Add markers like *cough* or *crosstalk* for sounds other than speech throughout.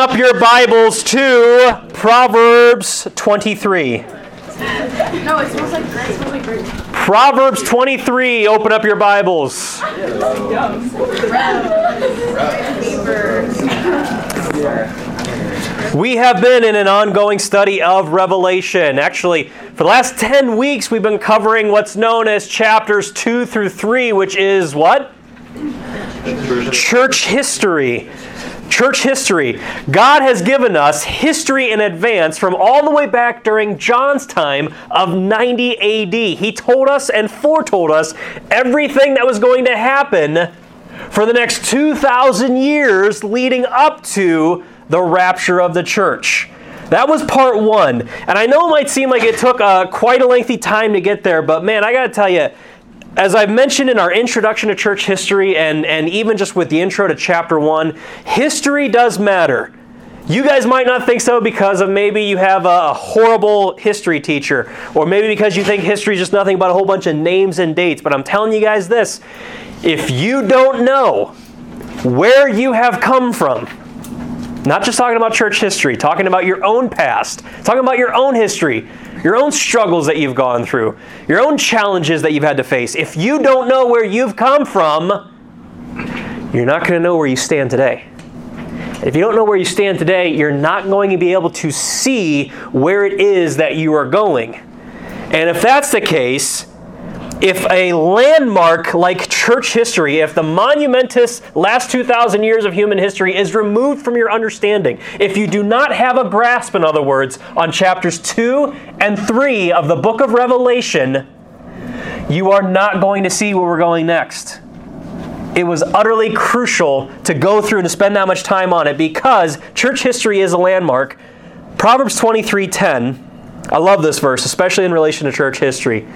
up your Bibles to Proverbs 23. No, it smells like grape. Smells like grape. Proverbs 23. Open up your Bibles. We have been in an ongoing study of Revelation. Actually, for the last 10 weeks, we've been covering what's known as chapters 2 through 3, which is what? Church history. Church history. God has given us history in advance from all the way back during John's time of 90 AD. He told us and foretold us everything that was going to happen for the next 2,000 years leading up to the rapture of the church. That was part one. And I know it might seem like it took uh, quite a lengthy time to get there, but man, I got to tell you, as I've mentioned in our introduction to church history and, and even just with the intro to chapter one, history does matter. You guys might not think so because of maybe you have a horrible history teacher, or maybe because you think history is just nothing but a whole bunch of names and dates. But I'm telling you guys this if you don't know where you have come from, not just talking about church history, talking about your own past, talking about your own history, your own struggles that you've gone through, your own challenges that you've had to face. If you don't know where you've come from, you're not going to know where you stand today. If you don't know where you stand today, you're not going to be able to see where it is that you are going. And if that's the case, if a landmark like church history, if the monumentous last 2,000 years of human history is removed from your understanding, if you do not have a grasp, in other words, on chapters 2 and 3 of the book of Revelation, you are not going to see where we're going next. It was utterly crucial to go through and to spend that much time on it because church history is a landmark. Proverbs 23:10. I love this verse, especially in relation to church history.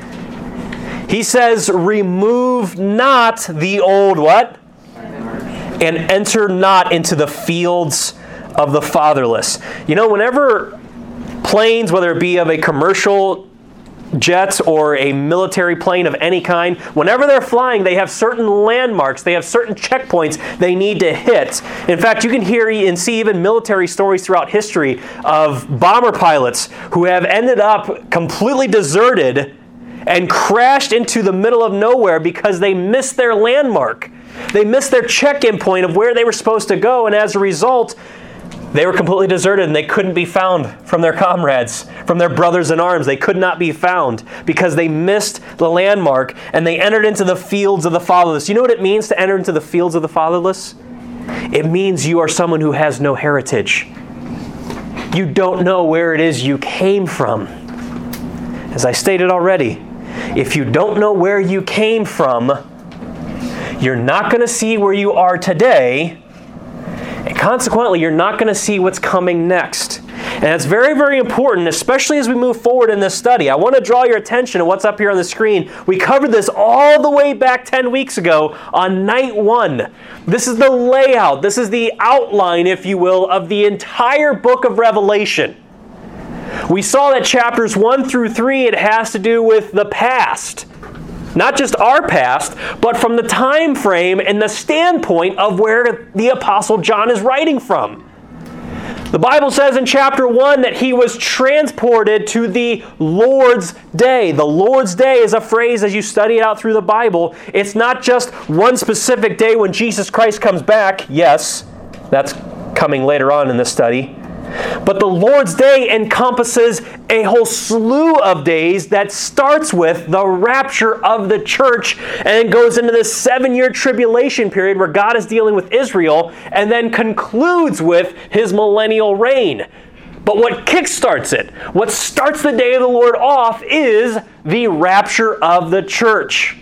He says, Remove not the old what? And enter not into the fields of the fatherless. You know, whenever planes, whether it be of a commercial jet or a military plane of any kind, whenever they're flying, they have certain landmarks, they have certain checkpoints they need to hit. In fact, you can hear and see even military stories throughout history of bomber pilots who have ended up completely deserted and crashed into the middle of nowhere because they missed their landmark. They missed their check in point of where they were supposed to go, and as a result, they were completely deserted and they couldn't be found from their comrades, from their brothers in arms. They could not be found because they missed the landmark and they entered into the fields of the fatherless. You know what it means to enter into the fields of the fatherless? It means you are someone who has no heritage. You don't know where it is you came from. As I stated already, if you don't know where you came from, you're not going to see where you are today, and consequently, you're not going to see what's coming next. And it's very, very important, especially as we move forward in this study. I want to draw your attention to what's up here on the screen. We covered this all the way back 10 weeks ago on night one. This is the layout, this is the outline, if you will, of the entire book of Revelation. We saw that chapters 1 through 3, it has to do with the past. Not just our past, but from the time frame and the standpoint of where the Apostle John is writing from. The Bible says in chapter 1 that he was transported to the Lord's day. The Lord's day is a phrase as you study it out through the Bible. It's not just one specific day when Jesus Christ comes back. Yes, that's coming later on in this study. But the Lord's Day encompasses a whole slew of days that starts with the rapture of the church and goes into this seven year tribulation period where God is dealing with Israel and then concludes with his millennial reign. But what kickstarts it, what starts the day of the Lord off, is the rapture of the church.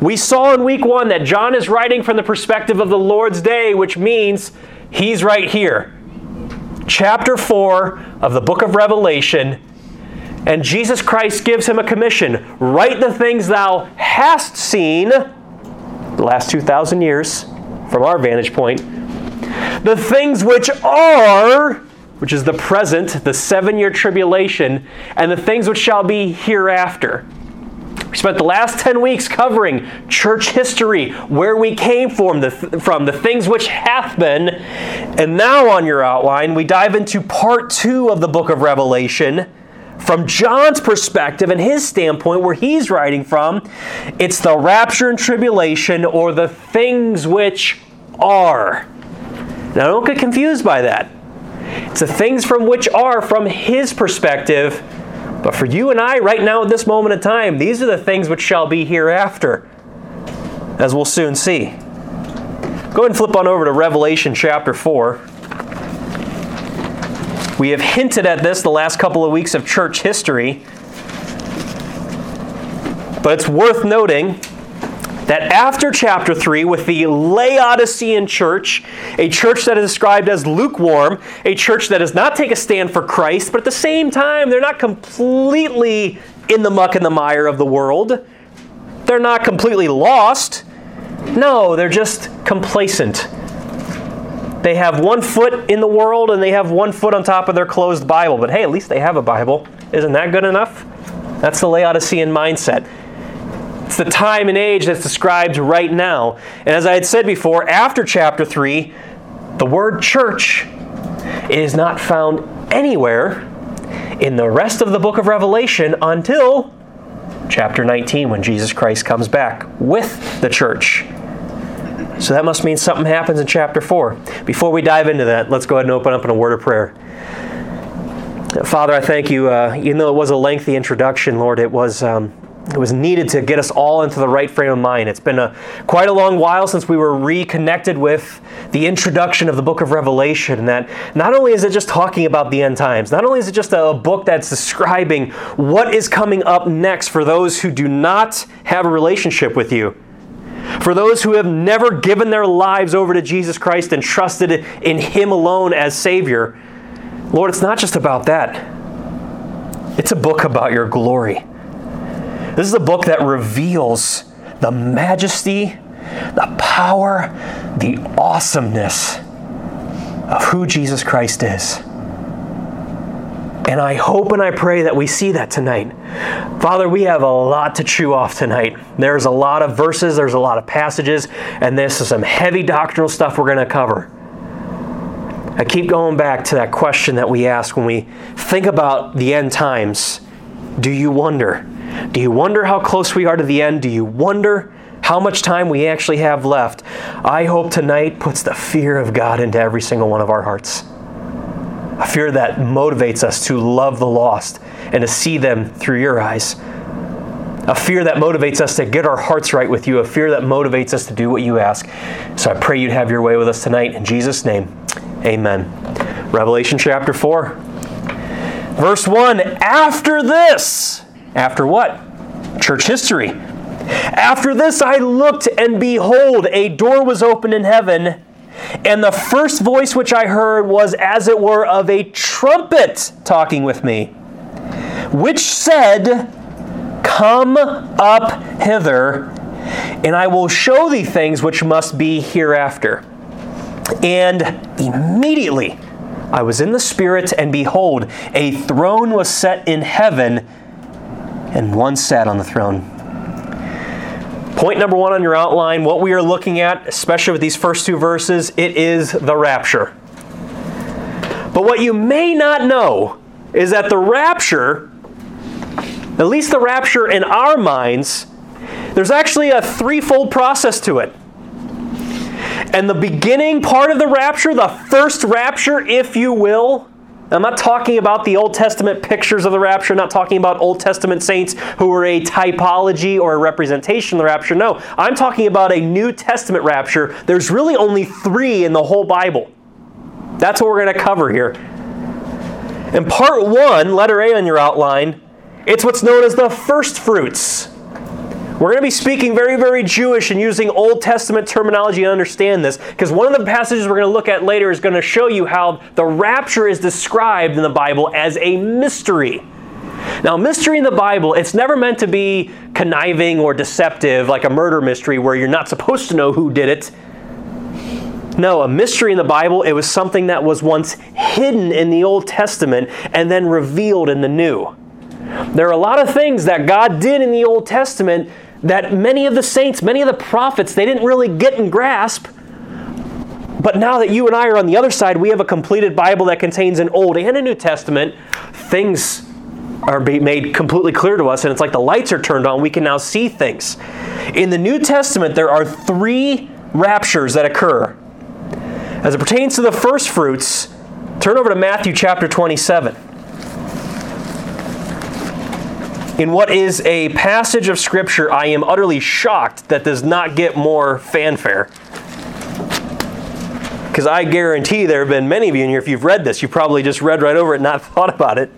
We saw in week one that John is writing from the perspective of the Lord's day, which means he's right here chapter 4 of the book of Revelation, and Jesus Christ gives him a commission write the things thou hast seen, the last 2,000 years from our vantage point, the things which are, which is the present, the seven year tribulation, and the things which shall be hereafter. We spent the last 10 weeks covering church history, where we came from, the, from, the things which hath been. And now on your outline, we dive into part two of the book of Revelation. From John's perspective and his standpoint, where he's writing from, it's the rapture and tribulation or the things which are. Now, don't get confused by that. It's the things from which are from his perspective but for you and I, right now at this moment in time, these are the things which shall be hereafter, as we'll soon see. Go ahead and flip on over to Revelation chapter 4. We have hinted at this the last couple of weeks of church history, but it's worth noting that after chapter 3, with the Laodicean church, a church that is described as lukewarm, a church that does not take a stand for Christ, but at the same time, they're not completely in the muck and the mire of the world. They're not completely lost. No, they're just complacent. They have one foot in the world and they have one foot on top of their closed Bible. But hey, at least they have a Bible. Isn't that good enough? That's the Laodicean mindset. It's the time and age that's described right now. And as I had said before, after chapter 3, the word church is not found anywhere in the rest of the book of Revelation until chapter 19 when Jesus Christ comes back with the church. So that must mean something happens in chapter 4. Before we dive into that, let's go ahead and open up in a word of prayer. Father, I thank you. Uh, even though it was a lengthy introduction, Lord, it was um, it was needed to get us all into the right frame of mind. It's been a, quite a long while since we were reconnected with the introduction of the book of Revelation. And that not only is it just talking about the end times, not only is it just a, book that's describing what is coming up next for those who do not have a relationship with you, for those who have never given their lives over to Jesus Christ and trusted in Him alone as Savior. Lord, it's not just about that, it's a book about your glory. This is a book that reveals the majesty, the power, the awesomeness of who Jesus Christ is. And I hope and I pray that we see that tonight. Father, we have a lot to chew off tonight. There's a lot of verses, there's a lot of passages, and this is some heavy doctrinal stuff we're going to cover. I keep going back to that question that we ask when we think about the end times. Do you wonder? Do you wonder how close we are to the end? Do you wonder how much time we actually have left? I hope tonight puts the fear of God into every single one of our hearts. A fear that motivates us to love the lost and to see them through your eyes. A fear that motivates us to get our hearts right with you. A fear that motivates us to do what you ask. So I pray you'd have your way with us tonight. In Jesus' name, amen. Revelation chapter 4, verse 1 After this, after what? Church history. After this I looked, and behold, a door was opened in heaven, and the first voice which I heard was as it were of a trumpet talking with me, which said, Come up hither, and I will show thee things which must be hereafter. And immediately I was in the Spirit, and behold, a throne was set in heaven and one sat on the throne. Point number one on your outline what we are looking at, especially with these first two verses, it is the rapture. But what you may not know is that the rapture, at least the rapture in our minds, there's actually a threefold process to it. And the beginning part of the rapture, the first rapture, if you will, I'm not talking about the Old Testament pictures of the rapture, I'm not talking about Old Testament saints who were a typology or a representation of the rapture. No, I'm talking about a New Testament rapture. There's really only three in the whole Bible. That's what we're going to cover here. In part one, letter A on your outline, it's what's known as the first fruits. We're going to be speaking very, very Jewish and using Old Testament terminology to understand this, because one of the passages we're going to look at later is going to show you how the rapture is described in the Bible as a mystery. Now, mystery in the Bible, it's never meant to be conniving or deceptive like a murder mystery where you're not supposed to know who did it. No, a mystery in the Bible, it was something that was once hidden in the Old Testament and then revealed in the New. There are a lot of things that God did in the Old Testament that many of the saints, many of the prophets, they didn't really get and grasp. But now that you and I are on the other side, we have a completed Bible that contains an Old and a New Testament. Things are made completely clear to us, and it's like the lights are turned on. We can now see things. In the New Testament, there are three raptures that occur. As it pertains to the first fruits, turn over to Matthew chapter 27. In what is a passage of Scripture, I am utterly shocked that does not get more fanfare. Because I guarantee there have been many of you in here, if you've read this, you probably just read right over it and not *laughs* thought about it.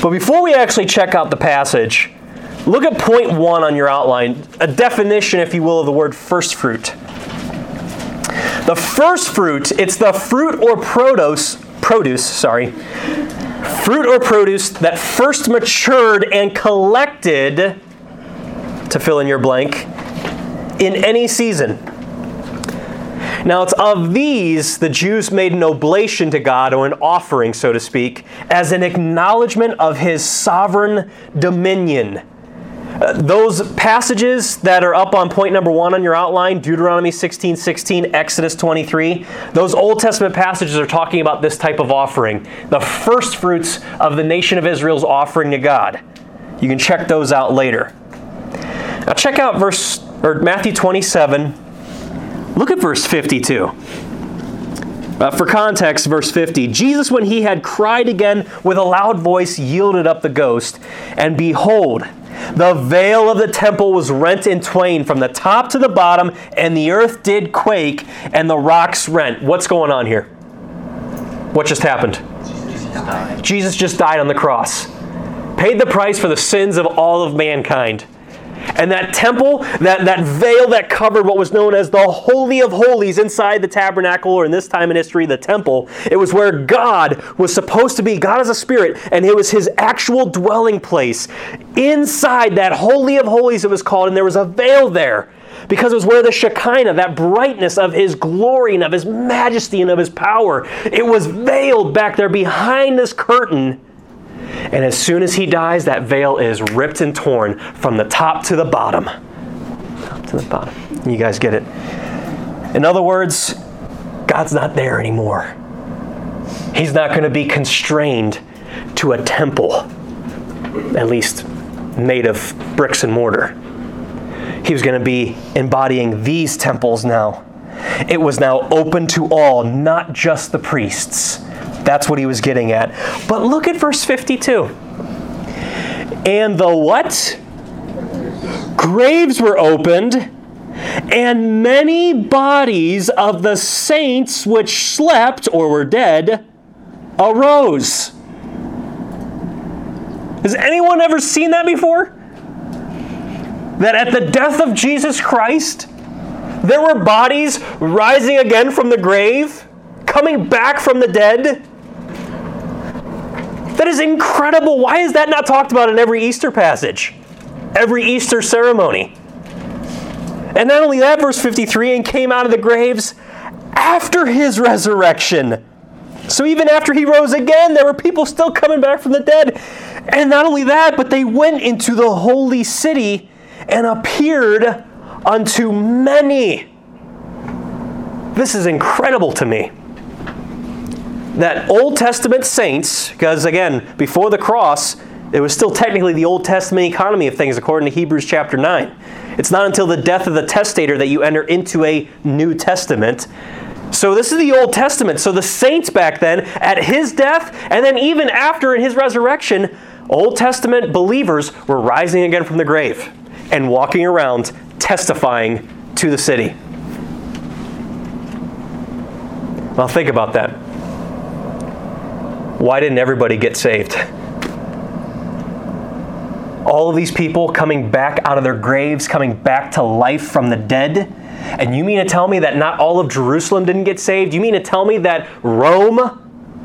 But before we actually check out the passage, look at point one on your outline, a definition, if you will, of the word first fruit. The first fruit, it's the fruit or produce, produce, sorry, fruit or produce that first matured and collected, to fill in your blank, in any season. Now, it's of these the Jews made an oblation to God, or an offering, so to speak, as an acknowledgement of his sovereign dominion. Those passages that are up on point number one on your outline Deuteronomy 16 16, Exodus 23 those Old Testament passages are talking about this type of offering, the first fruits of the nation of Israel's offering to God. You can check those out later. Now, check out verse or Matthew 27 Look at verse 52. Uh, for context, verse 50 Jesus, when he had cried again with a loud voice, yielded up the ghost. And behold, the veil of the temple was rent in twain from the top to the bottom, and the earth did quake, and the rocks rent. What's going on here? What just happened? Jesus, just died, Jesus just died on the cross, paid the price for the sins of all of mankind. And that temple, that, that veil that covered what was known as the Holy of Holies inside the tabernacle, or in this time in history, the temple, it was where God was supposed to be. God is a spirit, and it was his actual dwelling place. Inside that Holy of Holies, it was called, and there was a veil there because it was where the Shekinah, that brightness of his glory and of his majesty and of his power, it was veiled back there behind this curtain and as soon as he dies, that veil is ripped and torn from the top to the bottom. Top to the bottom. You guys get it? In other words, God's not there anymore. He's not going to be constrained to a temple, at least made of bricks and mortar. He was going to be embodying these temples now. It was now open to all, not just the priests. That's what he was getting at. But look at verse 52. And the what? Graves were opened, and many bodies of the saints which slept or were dead arose. Has anyone ever seen that before? That at the death of Jesus Christ, there were bodies rising again from the grave, coming back from the dead. That is incredible. Why is that not talked about in every Easter passage? Every Easter ceremony. And not only that, verse 53 and came out of the graves after his resurrection. So even after he rose again, there were people still coming back from the dead. And not only that, but they went into the holy city and appeared unto many. This is incredible to me that Old Testament saints, because again, before the cross, it was still technically the Old Testament economy of things, according to Hebrews chapter 9. It's not until the death of the testator that you enter into a New Testament. So, this is the Old Testament. So, the saints back then, at his death, and then even after in his resurrection, Old Testament believers were rising again from the grave and walking around testifying to the city. Well, think about that why didn't everybody get saved? All of these people coming back out of their graves, coming back to life from the dead. And you mean to tell me that not all of Jerusalem didn't get saved? You mean to tell me that Rome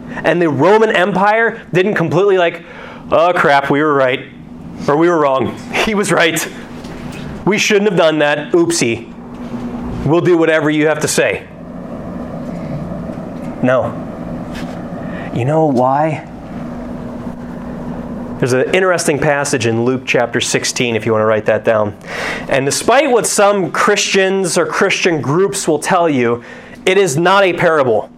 and the Roman Empire didn't completely like, oh crap, we were right. Or we were wrong. *laughs* He was right. We shouldn't have done that. Oopsie. We'll do whatever you have to say. No. You know why? There's an interesting passage in Luke chapter 16, if you want to write that down. And despite what some Christians or Christian groups will tell you, it is not a parable.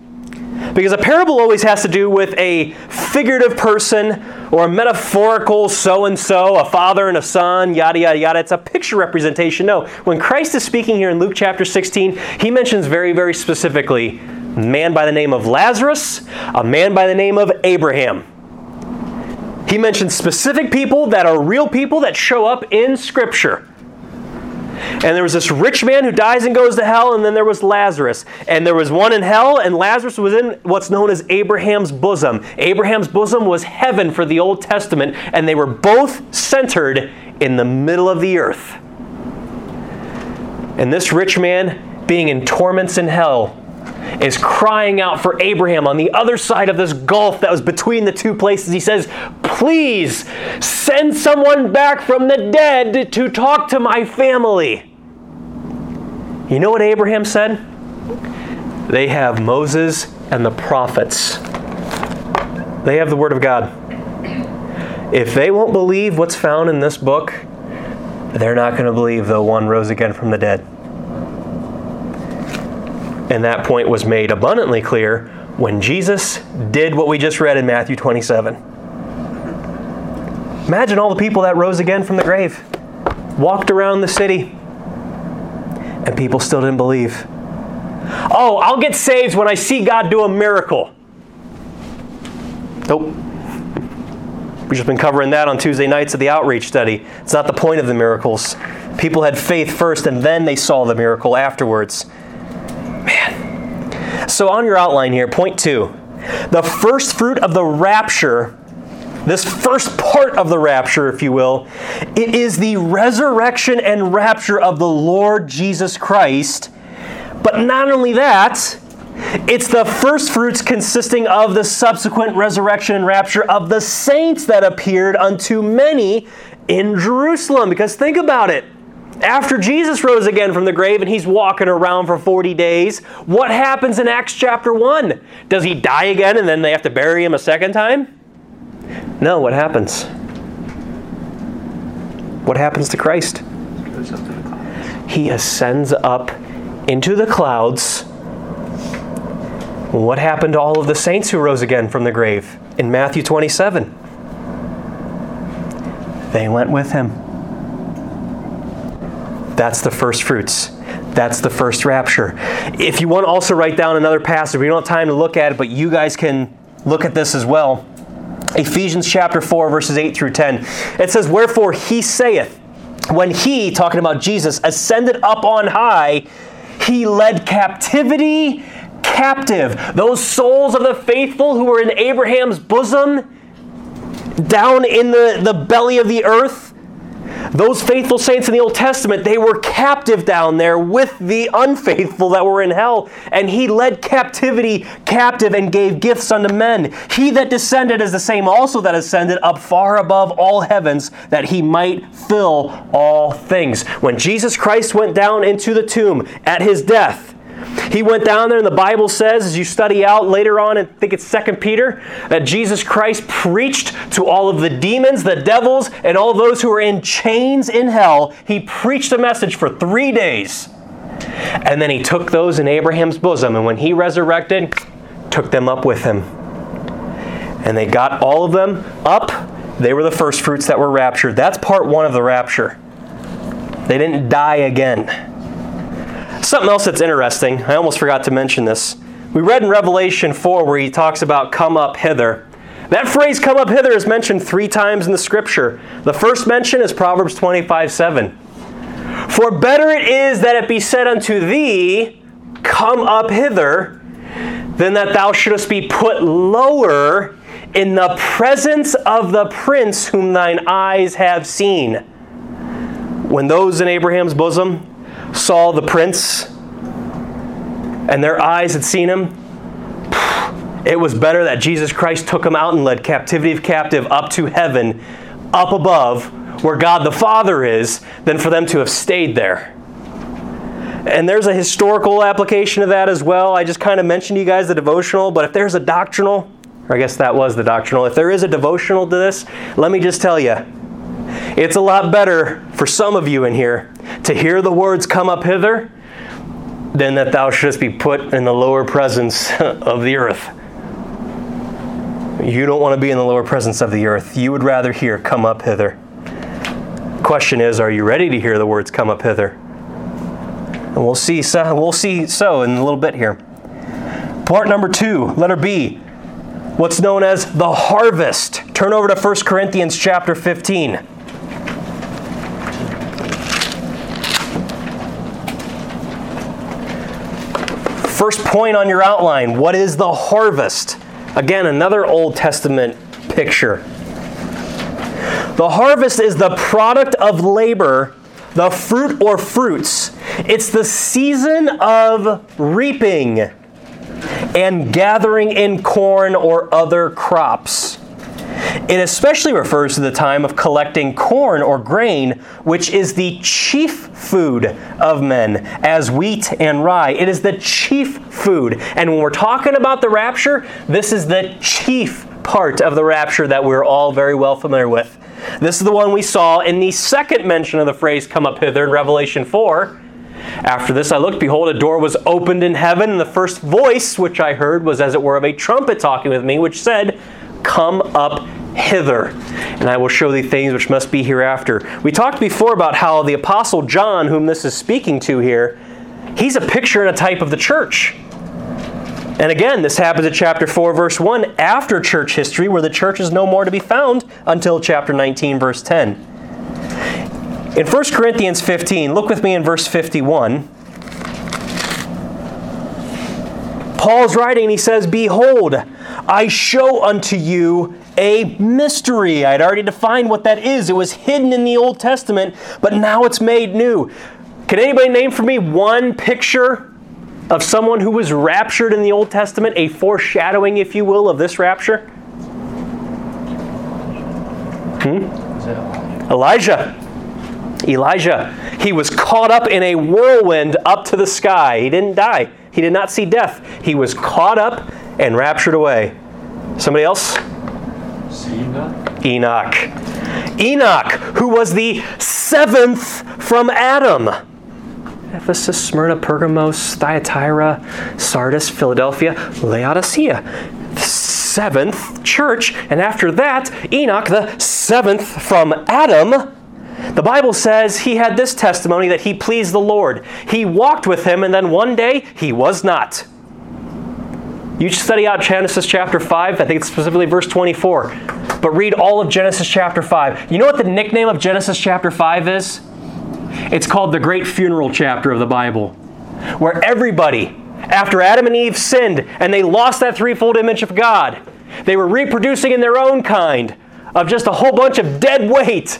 Because a parable always has to do with a figurative person or a metaphorical so and so, a father and a son, yada, yada, yada. It's a picture representation. No, when Christ is speaking here in Luke chapter 16, he mentions very, very specifically man by the name of Lazarus, a man by the name of Abraham. He mentions specific people that are real people that show up in Scripture. And there was this rich man who dies and goes to hell, and then there was Lazarus. And there was one in hell, and Lazarus was in what's known as Abraham's bosom. Abraham's bosom was heaven for the Old Testament, and they were both centered in the middle of the earth. And this rich man, being in torments in hell, is crying out for Abraham on the other side of this gulf that was between the two places. He says, Please send someone back from the dead to talk to my family. You know what Abraham said? They have Moses and the prophets. They have the Word of God. If they won't believe what's found in this book, they're not going to believe the one rose again from the dead. And that point was made abundantly clear when Jesus did what we just read in Matthew 27. Imagine all the people that rose again from the grave, walked around the city, and people still didn't believe. Oh, I'll get saved when I see God do a miracle. Nope. We've just been covering that on Tuesday nights of the outreach study. It's not the point of the miracles. People had faith first and then they saw the miracle afterwards. So, on your outline here, point two the first fruit of the rapture, this first part of the rapture, if you will, it is the resurrection and rapture of the Lord Jesus Christ. But not only that, it's the first fruits consisting of the subsequent resurrection and rapture of the saints that appeared unto many in Jerusalem. Because think about it. After Jesus rose again from the grave and he's walking around for 40 days, what happens in Acts chapter 1? Does he die again and then they have to bury him a second time? No, what happens? What happens to Christ? He ascends up into the clouds. What happened to all of the saints who rose again from the grave in Matthew 27? They went with him. That's the first fruits. That's the first rapture. If you want to also write down another passage, we don't have time to look at it, but you guys can look at this as well. Ephesians chapter 4, verses 8 through 10. It says, Wherefore he saith, when he, talking about Jesus, ascended up on high, he led captivity captive. Those souls of the faithful who were in Abraham's bosom, down in the, the belly of the earth, those faithful saints in the Old Testament, they were captive down there with the unfaithful that were in hell. And he led captivity captive and gave gifts unto men. He that descended is the same also that ascended up far above all heavens, that he might fill all things. When Jesus Christ went down into the tomb at his death, he went down there, and the Bible says, as you study out later on, I think it's 2 Peter, that Jesus Christ preached to all of the demons, the devils, and all those who are in chains in hell. He preached a message for three days. And then he took those in Abraham's bosom, and when he resurrected, took them up with him. And they got all of them up. They were the first fruits that were raptured. That's part one of the rapture. They didn't die again. Something else that's interesting, I almost forgot to mention this. We read in Revelation 4 where he talks about come up hither. That phrase come up hither is mentioned three times in the scripture. The first mention is Proverbs 25 7. For better it is that it be said unto thee, Come up hither, than that thou shouldest be put lower in the presence of the prince whom thine eyes have seen. When those in Abraham's bosom saw the prince and their eyes had seen him, it was better that Jesus Christ took them out and led captivity of captive up to heaven, up above, where God the Father is, than for them to have stayed there. And there's a historical application of that as well. I just kind of mentioned to you guys the devotional, but if there's a doctrinal, or I guess that was the doctrinal. If there is a devotional to this, let me just tell you, it's a lot better for some of you in here to hear the words come up hither than that thou shouldst be put in the lower presence *laughs* of the earth. You don't want to be in the lower presence of the earth. You would rather hear come up hither. Question is, are you ready to hear the words come up hither? And we'll see so, we'll see so in a little bit here. Part number 2, letter B. What's known as the harvest. Turn over to 1 Corinthians chapter 15. First point on your outline what is the harvest? Again, another Old Testament picture. The harvest is the product of labor, the fruit or fruits. It's the season of reaping and gathering in corn or other crops. It especially refers to the time of collecting corn or grain, which is the chief food of men, as wheat and rye. It is the chief food. And when we're talking about the rapture, this is the chief part of the rapture that we're all very well familiar with. This is the one we saw in the second mention of the phrase come up hither in Revelation 4. After this I looked, behold, a door was opened in heaven, and the first voice which I heard was as it were of a trumpet talking with me, which said, Come up hither, and I will show thee things which must be hereafter. We talked before about how the Apostle John, whom this is speaking to here, he's a picture and a type of the church. And again, this happens at chapter 4, verse 1, after church history, where the church is no more to be found until chapter 19, verse 10. In 1 Corinthians 15, look with me in verse 51. Paul's writing, he says, Behold, I show unto you a mystery. I'd already defined what that is. It was hidden in the Old Testament, but now it's made new. Can anybody name for me one picture of someone who was raptured in the Old Testament, a foreshadowing, if you will, of this rapture? Hmm? Elijah. Elijah. He was caught up in a whirlwind up to the sky. He didn't die. He did not see death. He was caught up and raptured away. Somebody else? Enoch. Enoch. Who was the seventh from Adam. Ephesus, Smyrna, Pergamos, Thyatira, Sardis, Philadelphia, Laodicea. The seventh church. And after that, Enoch, the seventh from Adam. The Bible says he had this testimony that he pleased the Lord. He walked with him, and then one day he was not. You study out Genesis chapter 5, I think it's specifically verse 24. But read all of Genesis chapter 5. You know what the nickname of Genesis chapter 5 is? It's called the great funeral chapter of the Bible, where everybody, after Adam and Eve sinned and they lost that threefold image of God, they were reproducing in their own kind of just a whole bunch of dead weight,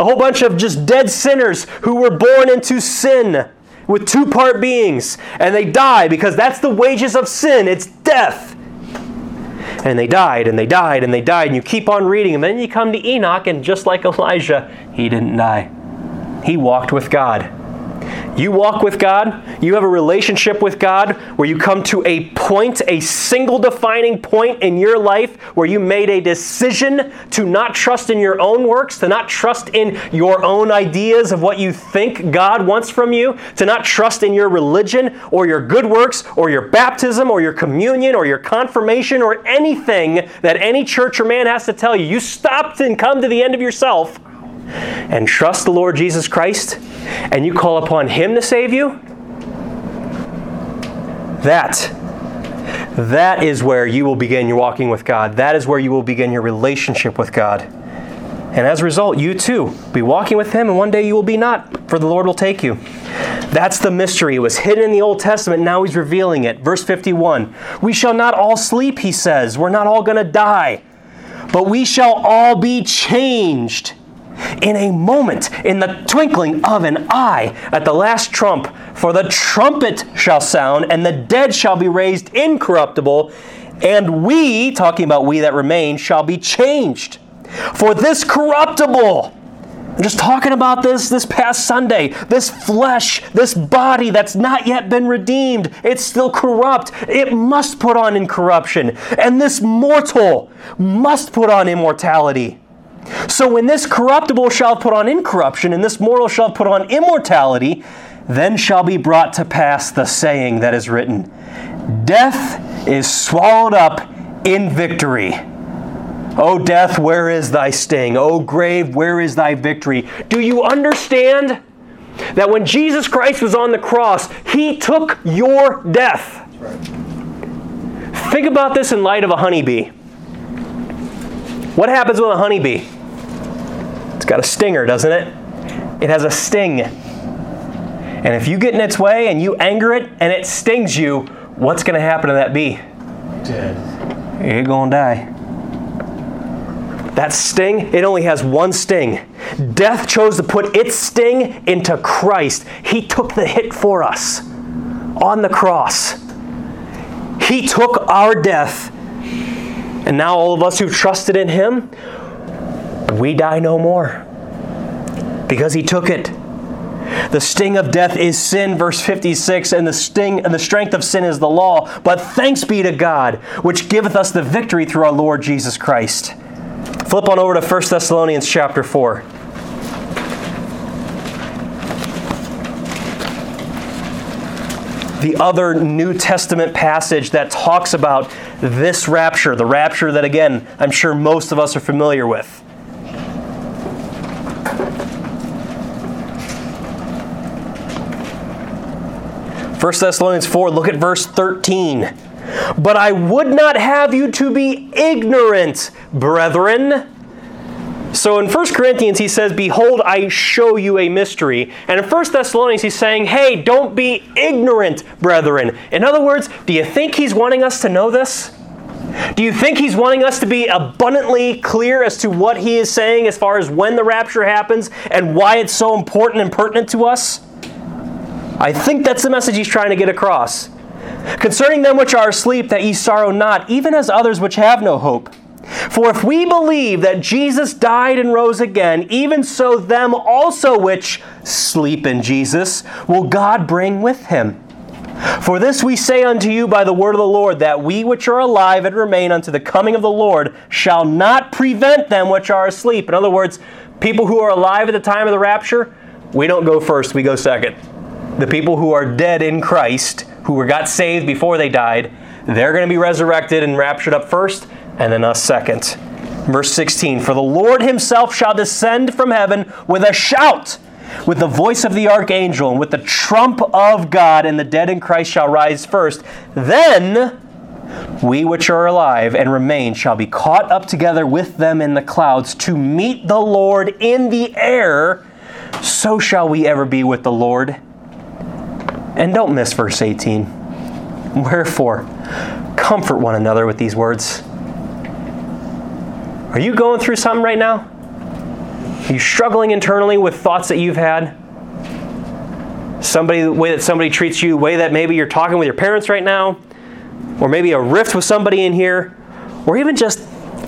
a whole bunch of just dead sinners who were born into sin with two part beings, and they die because that's the wages of sin it's death. And they died, and they died, and they died, and you keep on reading, and then you come to Enoch, and just like Elijah, he didn't die. He walked with God. You walk with God, you have a relationship with God where you come to a point, a single defining point in your life where you made a decision to not trust in your own works, to not trust in your own ideas of what you think God wants from you, to not trust in your religion or your good works or your baptism or your communion or your confirmation or anything that any church or man has to tell you. You stopped and come to the end of yourself and trust the Lord Jesus Christ and you call upon Him to save you, that that is where you will begin your walking with God. That is where you will begin your relationship with God. And as a result, you too be walking with Him, and one day you will be not, for the Lord will take you. That's the mystery. It was hidden in the Old Testament, now He's revealing it. Verse 51 We shall not all sleep, He says. We're not all going to die, but we shall all be changed in a moment, in the twinkling of an eye, at the last trump. For the trumpet shall sound, and the dead shall be raised incorruptible, and we, talking about we that remain, shall be changed. For this corruptible I'm just talking about this this past Sunday. This flesh, this body that's not yet been redeemed, it's still corrupt. It must put on incorruption. And this mortal must put on immortality. So when this corruptible shall put on incorruption, and this mortal shall put on immortality, then shall be brought to pass the saying that is written Death is swallowed up in victory. O death, where is thy sting? O grave, where is thy victory? Do you understand that when Jesus Christ was on the cross, he took your death? Think about this in light of a honeybee. What happens with a honeybee? It's got a stinger, doesn't it? It has a sting. And if you get in its way and you anger it and it stings you, what's going to happen to that bee? Dead. You're going to die. That sting, it only has one sting. Death chose to put its sting into Christ. He took the hit for us on the cross. He took our death. And now, all of us who've trusted in Him, we die no more because He took it. The sting of death is sin, verse 56, and the sting and the strength of sin is the law. But thanks be to God, which giveth us the victory through our Lord Jesus Christ. Flip on over to 1 Thessalonians chapter 4. The other New Testament passage that talks about this rapture, the rapture that, again, I'm sure most of us are familiar with. 1 Thessalonians 4, look at verse 13. But I would not have you to be ignorant, brethren. So in 1 Corinthians, he says, Behold, I show you a mystery. And in 1 Thessalonians, he's saying, Hey, don't be ignorant, brethren. In other words, do you think he's wanting us to know this? Do you think he's wanting us to be abundantly clear as to what he is saying as far as when the rapture happens and why it's so important and pertinent to us? I think that's the message he's trying to get across. Concerning them which are asleep, that ye sorrow not, even as others which have no hope. For if we believe that Jesus died and rose again, even so them also which sleep in Jesus will God bring with him. For this we say unto you by the word of the Lord, that we which are alive and remain unto the coming of the Lord shall not prevent them which are asleep. In other words, people who are alive at the time of the rapture, we don't go first, we go second. The people who are dead in Christ, who were got saved before they died, they're going to be resurrected and raptured up first, and then us second. Verse 16 For the Lord himself shall descend from heaven with a shout, with the voice of the archangel, and with the trump of God, and the dead in Christ shall rise first. Then we which are alive and remain shall be caught up together with them in the clouds to meet the Lord in the air. So shall we ever be with the Lord. And don't miss verse 18. Wherefore, comfort one another with these words. Are you going through something right now? Are you struggling internally with thoughts that you've had? Somebody, the way that somebody treats you, the way that maybe you're talking with your parents right now, or maybe a rift with somebody in here, or even just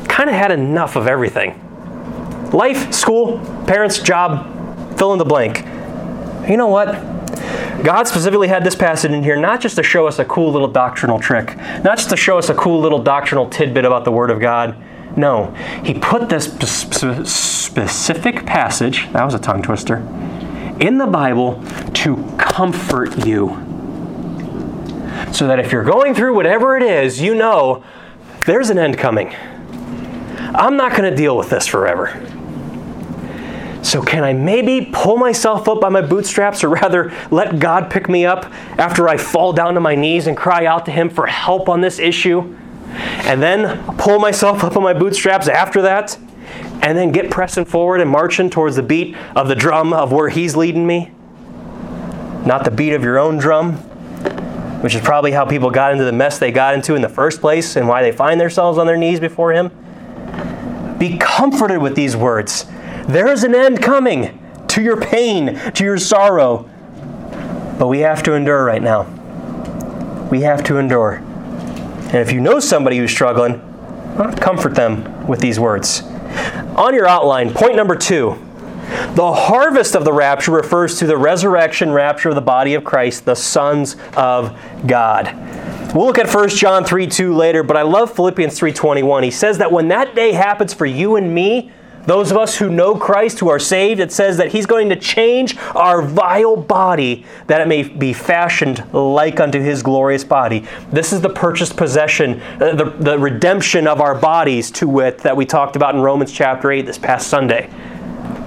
kind of had enough of everything. Life, school, parents, job, fill in the blank. You know what? God specifically had this passage in here not just to show us a cool little doctrinal trick, not just to show us a cool little doctrinal tidbit about the Word of God. No, He put this sp- specific passage, that was a tongue twister, in the Bible to comfort you. So that if you're going through whatever it is, you know there's an end coming. I'm not going to deal with this forever. So, can I maybe pull myself up by my bootstraps, or rather, let God pick me up after I fall down to my knees and cry out to Him for help on this issue? And then pull myself up on my bootstraps after that? And then get pressing forward and marching towards the beat of the drum of where He's leading me? Not the beat of your own drum, which is probably how people got into the mess they got into in the first place and why they find themselves on their knees before Him. Be comforted with these words. There is an end coming to your pain, to your sorrow. But we have to endure right now. We have to endure. And if you know somebody who's struggling, comfort them with these words. On your outline, point number two The harvest of the rapture refers to the resurrection rapture of the body of Christ, the sons of God. We'll look at 1 John 3 2 later, but I love Philippians 3.21. He says that when that day happens for you and me, those of us who know Christ, who are saved, it says that He's going to change our vile body that it may be fashioned like unto His glorious body. This is the purchased possession, uh, the, the redemption of our bodies, to wit, that we talked about in Romans chapter 8 this past Sunday.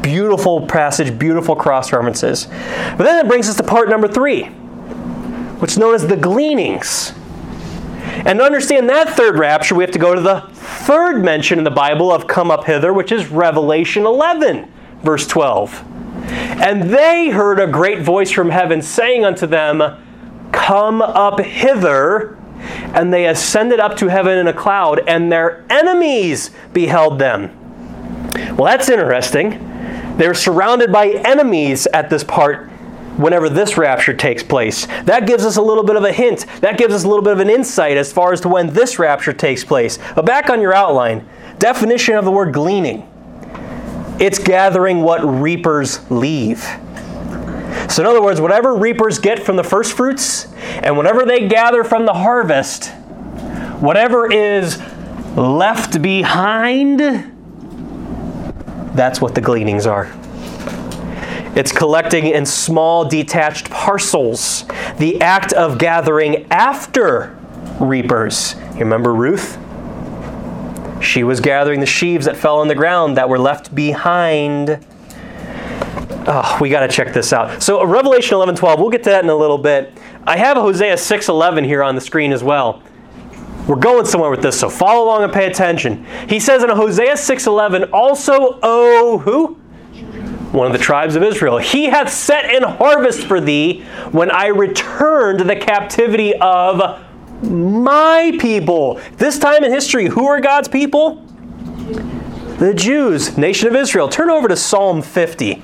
Beautiful passage, beautiful cross references. But then it brings us to part number three, which is known as the gleanings. And to understand that third rapture, we have to go to the third mention in the Bible of come up hither, which is Revelation 11, verse 12. And they heard a great voice from heaven saying unto them, Come up hither. And they ascended up to heaven in a cloud, and their enemies beheld them. Well, that's interesting. They're surrounded by enemies at this part whenever this rapture takes place. That gives us a little bit of a hint. That gives us a little bit of an insight as far as to when this rapture takes place. But back on your outline, definition of the word gleaning it's gathering what reapers leave. So, in other words, whatever reapers get from the first fruits, and whatever they gather from the harvest, whatever is left behind, that's what the gleanings are. It's collecting in small, detached parcels. The act of gathering after reapers. You remember Ruth? She was gathering the sheaves that fell on the ground that were left behind. Oh, we got to check this out. So Revelation 11:12, we'll get to that in a little bit. I have Hosea 6:11 here on the screen as well. We're going somewhere with this, so follow along and pay attention. He says in Hosea 6:11, "Also, oh who? One of the tribes of Israel. He hath set an harvest for thee when I returned the captivity of my people. This time in history, who are God's people? The Jews, nation of Israel. Turn over to Psalm 50.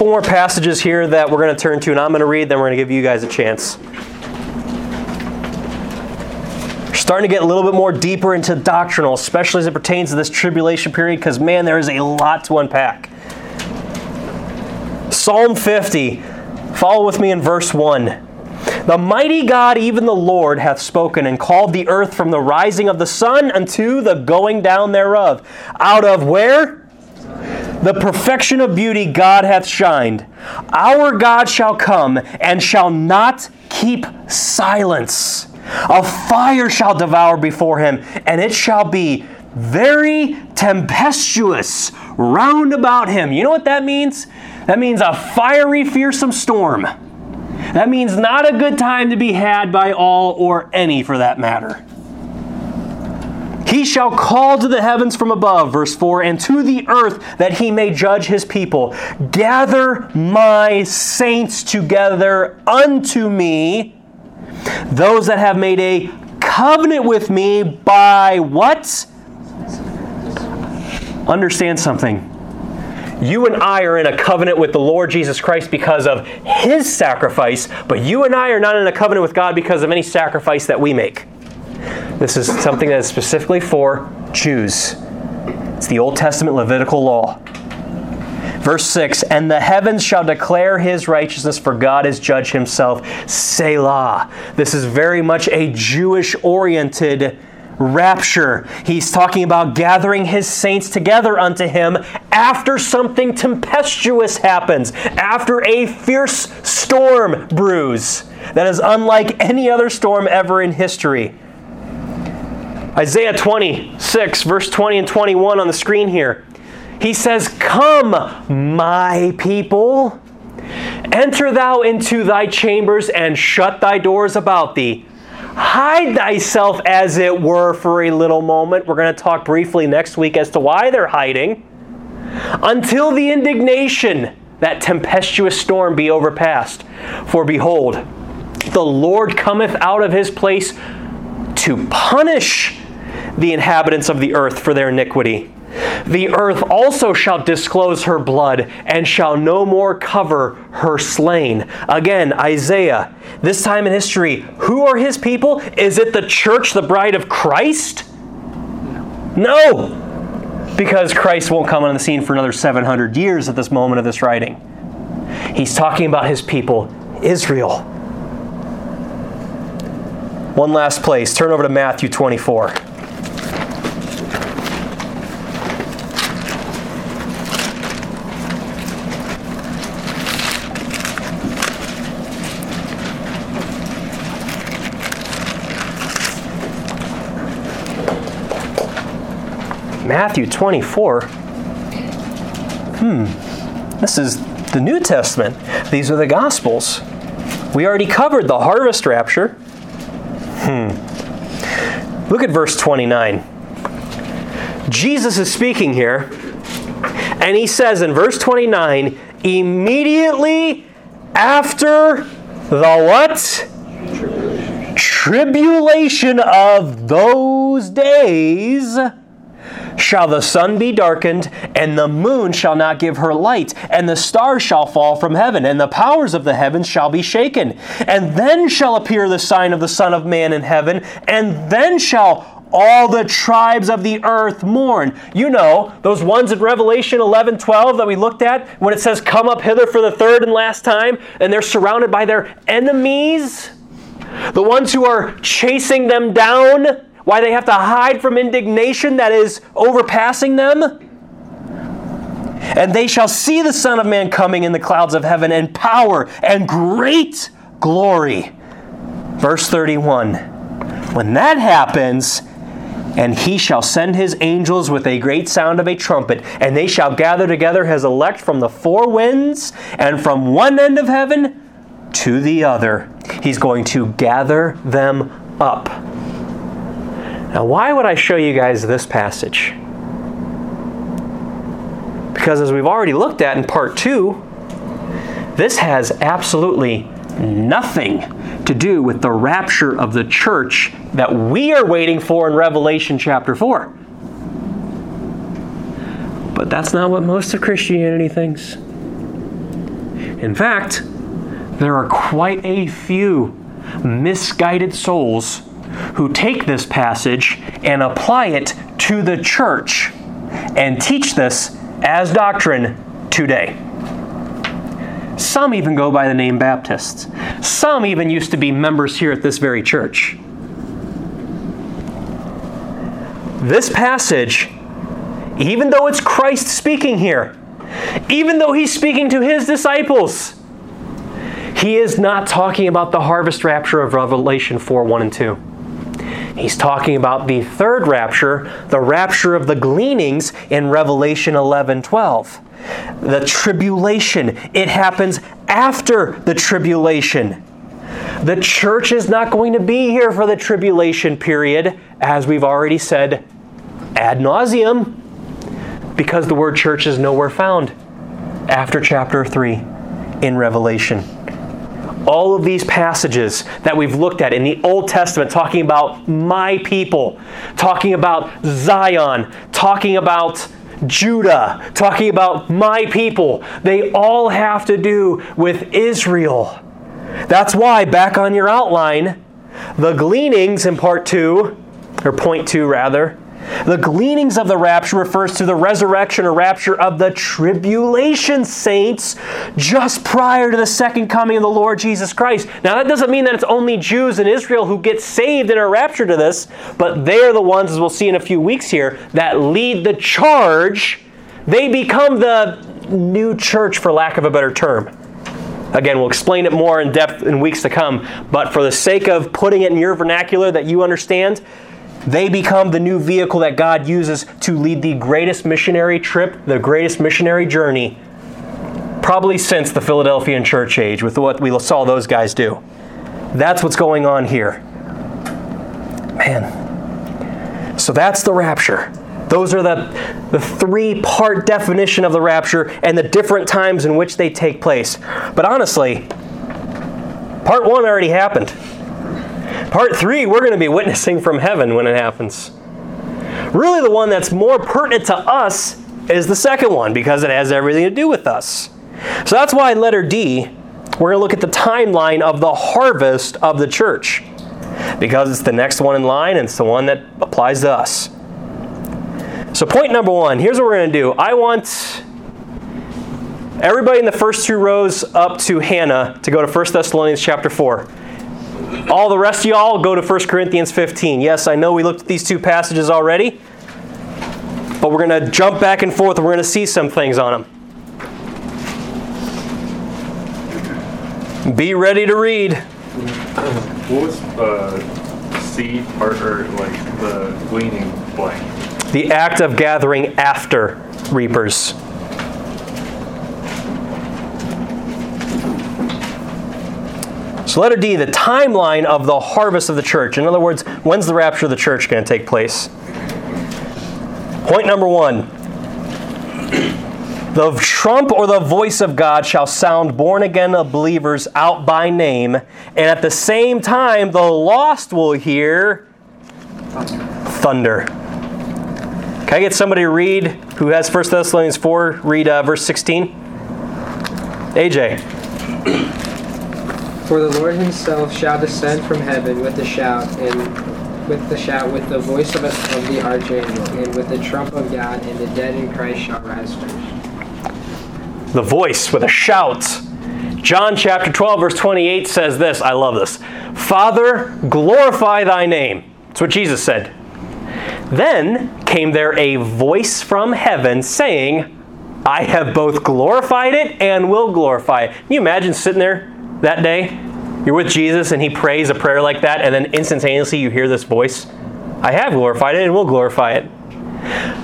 Couple more passages here that we're going to turn to, and I'm going to read, then we're going to give you guys a chance. We're starting to get a little bit more deeper into doctrinal, especially as it pertains to this tribulation period, because man, there is a lot to unpack. Psalm 50, follow with me in verse 1. The mighty God, even the Lord, hath spoken and called the earth from the rising of the sun unto the going down thereof. Out of where? The perfection of beauty God hath shined. Our God shall come and shall not keep silence. A fire shall devour before him, and it shall be very tempestuous round about him. You know what that means? That means a fiery, fearsome storm. That means not a good time to be had by all or any for that matter. He shall call to the heavens from above, verse 4, and to the earth that he may judge his people. Gather my saints together unto me, those that have made a covenant with me by what? Understand something. You and I are in a covenant with the Lord Jesus Christ because of his sacrifice, but you and I are not in a covenant with God because of any sacrifice that we make. This is something that is specifically for Jews. It's the Old Testament Levitical law. Verse 6 And the heavens shall declare his righteousness, for God is judge himself. Selah. This is very much a Jewish oriented rapture. He's talking about gathering his saints together unto him after something tempestuous happens, after a fierce storm brews that is unlike any other storm ever in history. Isaiah 26, verse 20 and 21 on the screen here. He says, Come, my people, enter thou into thy chambers and shut thy doors about thee. Hide thyself, as it were, for a little moment. We're going to talk briefly next week as to why they're hiding. Until the indignation, that tempestuous storm, be overpassed. For behold, the Lord cometh out of his place to punish the inhabitants of the earth for their iniquity, The earth also shall disclose her blood, and shall no more cover her slain. Again, Isaiah. This time in history, who are his people? Is it the church, the bride of Christ? No. Because Christ won't come on the scene for another 700 years at this moment of this writing. He's talking about his people, Israel. One last place. Turn over to Matthew 24. Matthew 24. Hmm. This is the New Testament. These are the Gospels. We already covered the harvest rapture. Hmm. Look at verse 29. Jesus is speaking here, and he says in verse 29 immediately after the what? Tribulation of those days shall the sun be darkened, and the moon shall not give her light, and the stars shall fall from heaven, and the powers of the heavens shall be shaken. And then shall appear the sign of the Son of Man in heaven, and then shall all the tribes of the earth mourn. You know, those ones in Revelation 11 12 that we looked at when it says, Come up hither for the third and last time, and they're surrounded by their enemies, the ones who are chasing them down why they have to hide from indignation that is overpassing them? And they shall see the Son of Man coming in the clouds of heaven in power and great glory. Verse 31 When that happens, and he shall send his angels with a great sound of a trumpet, and they shall gather together his elect from the four winds and from one end of heaven to the other. He's going to gather them up. Now, why would I show you guys this passage? Because as we've already looked at in part two, this has absolutely nothing to do with the rapture of the church that we are waiting for in Revelation chapter 4. But that's not what most of Christianity thinks. In fact, there are quite a few misguided souls who take this passage and apply it to the church and teach this as doctrine today. Some even go by the name Baptists. Some even used to be members here at this very church. This passage, even though it's Christ speaking here, even though he's speaking to his disciples, he is not talking about the harvest rapture of Revelation 4 1 and 2. He's talking about the third rapture, the rapture of the gleanings in Revelation 11 12. The tribulation, it happens after the tribulation. The church is not going to be here for the tribulation period, as we've already said ad nauseum, because the word church is nowhere found after chapter 3 in Revelation all of these passages that we've looked at in the Old Testament talking about my people, talking about Zion, talking about Judah, talking about my people, they all have to do with Israel. That's why, back on your outline, the gleanings in part two, or point two rather, the gleanings of the rapture refers to the resurrection or rapture of the tribulation saints just prior to the second coming of the Lord Jesus Christ. Now, that doesn't mean that it's only Jews in Israel who get saved and are raptured to this, but they're the ones, as we'll see in a few weeks here, that lead the charge. They become the new church, for lack of a better term. Again, we'll explain it more in depth in weeks to come, but for the sake of putting it in your vernacular that you understand, they become the new vehicle that God uses to lead the greatest missionary trip, the greatest missionary journey, probably since the Philadelphian church age, with what we saw those guys do. That's what's going on here. Man. So that's the rapture. Those are the, the three part definition of the rapture and the different times in which they take place. But honestly, part one already happened. Part three, we're going to be witnessing from heaven when it happens. Really, the one that's more pertinent to us is the second one because it has everything to do with us. So that's why, letter D, we're going to look at the timeline of the harvest of the church because it's the next one in line and it's the one that applies to us. So, point number one here's what we're going to do. I want everybody in the first two rows up to Hannah to go to 1 Thessalonians chapter 4. All the rest of y'all go to 1 Corinthians 15. Yes, I know we looked at these two passages already, but we're going to jump back and forth and we're going to see some things on them. Be ready to read. What was the seed part or like the gleaning blank? The act of gathering after reapers. So, letter D, the timeline of the harvest of the church. In other words, when's the rapture of the church going to take place? Point number one *clears throat* the trump or the voice of God shall sound born again of believers out by name, and at the same time, the lost will hear thunder. Can I get somebody to read who has 1 Thessalonians 4? Read uh, verse 16. AJ. *clears throat* For the Lord himself shall descend from heaven with a shout, and with the shout, with the voice of, of the archangel, and with the trump of God, and the dead in Christ shall rise first. The voice with a shout. John chapter 12, verse 28 says this. I love this. Father, glorify thy name. That's what Jesus said. Then came there a voice from heaven saying, I have both glorified it and will glorify it. Can you imagine sitting there that day. You're with Jesus and he prays a prayer like that, and then instantaneously you hear this voice I have glorified it and will glorify it.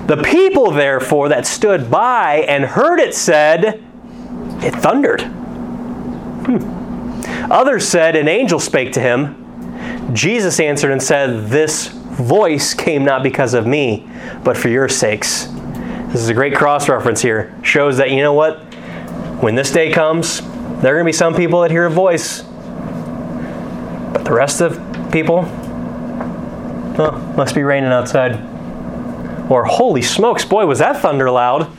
The people, therefore, that stood by and heard it said, It thundered. Hmm. Others said, An angel spake to him. Jesus answered and said, This voice came not because of me, but for your sakes. This is a great cross reference here. Shows that, you know what? When this day comes, there are going to be some people that hear a voice, but the rest of people, oh, must be raining outside. Or, holy smokes, boy, was that thunder loud.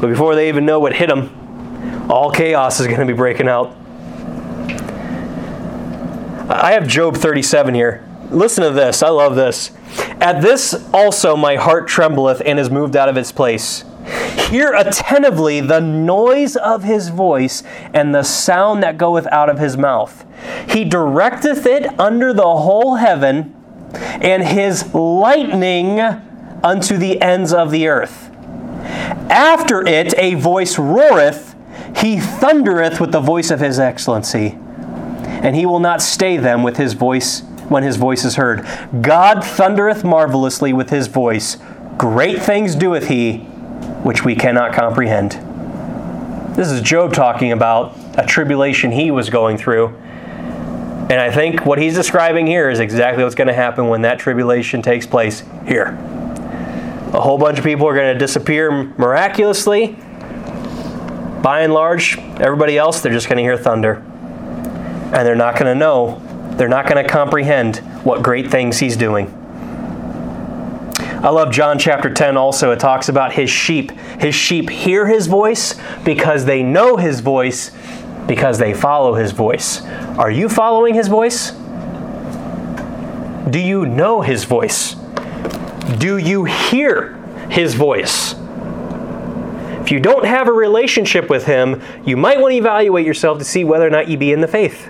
But before they even know what hit them, all chaos is going to be breaking out. I have Job 37 here. Listen to this. I love this. At this also my heart trembleth and is moved out of its place. Hear attentively the noise of his voice and the sound that goeth out of his mouth. He directeth it under the whole heaven, and his lightning unto the ends of the earth. After it a voice roareth, he thundereth with the voice of his excellency, and he will not stay them with his voice when his voice is heard. God thundereth marvelously with his voice. Great things doeth he which we cannot comprehend. This is Job talking about a tribulation he was going through. And I think what he's describing here is exactly what's going to happen when that tribulation takes place here. A whole bunch of people are going to disappear miraculously. By and large, everybody else, they're just going to hear thunder. And they're not going to know, they're not going to comprehend what great things he's doing. I love John chapter 10 also. It talks about his sheep. His sheep hear his voice because they know his voice because they follow his voice. Are you following his voice? Do you know his voice? Do you hear his voice? If you don't have a relationship with him, you might want to evaluate yourself to see whether or not you be in the faith.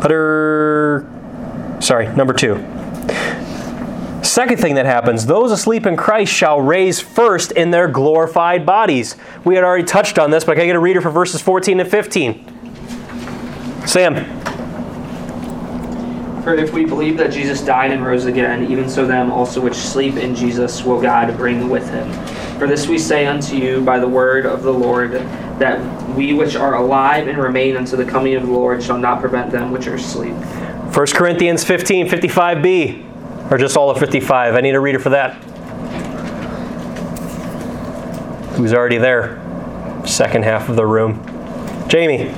Letter Sorry, number two. Second thing that happens, those asleep in Christ shall raise first in their glorified bodies. We had already touched on this, but can I get a reader for verses 14 and 15? Sam. For if we believe that Jesus died and rose again, even so them also which sleep in Jesus will God bring with him. For this we say unto you by the word of the Lord, that we which are alive and remain unto the coming of the Lord shall not prevent them which are asleep. 1 Corinthians 15, 55b, or just all of 55. I need a reader for that. Who's already there? Second half of the room. Jamie.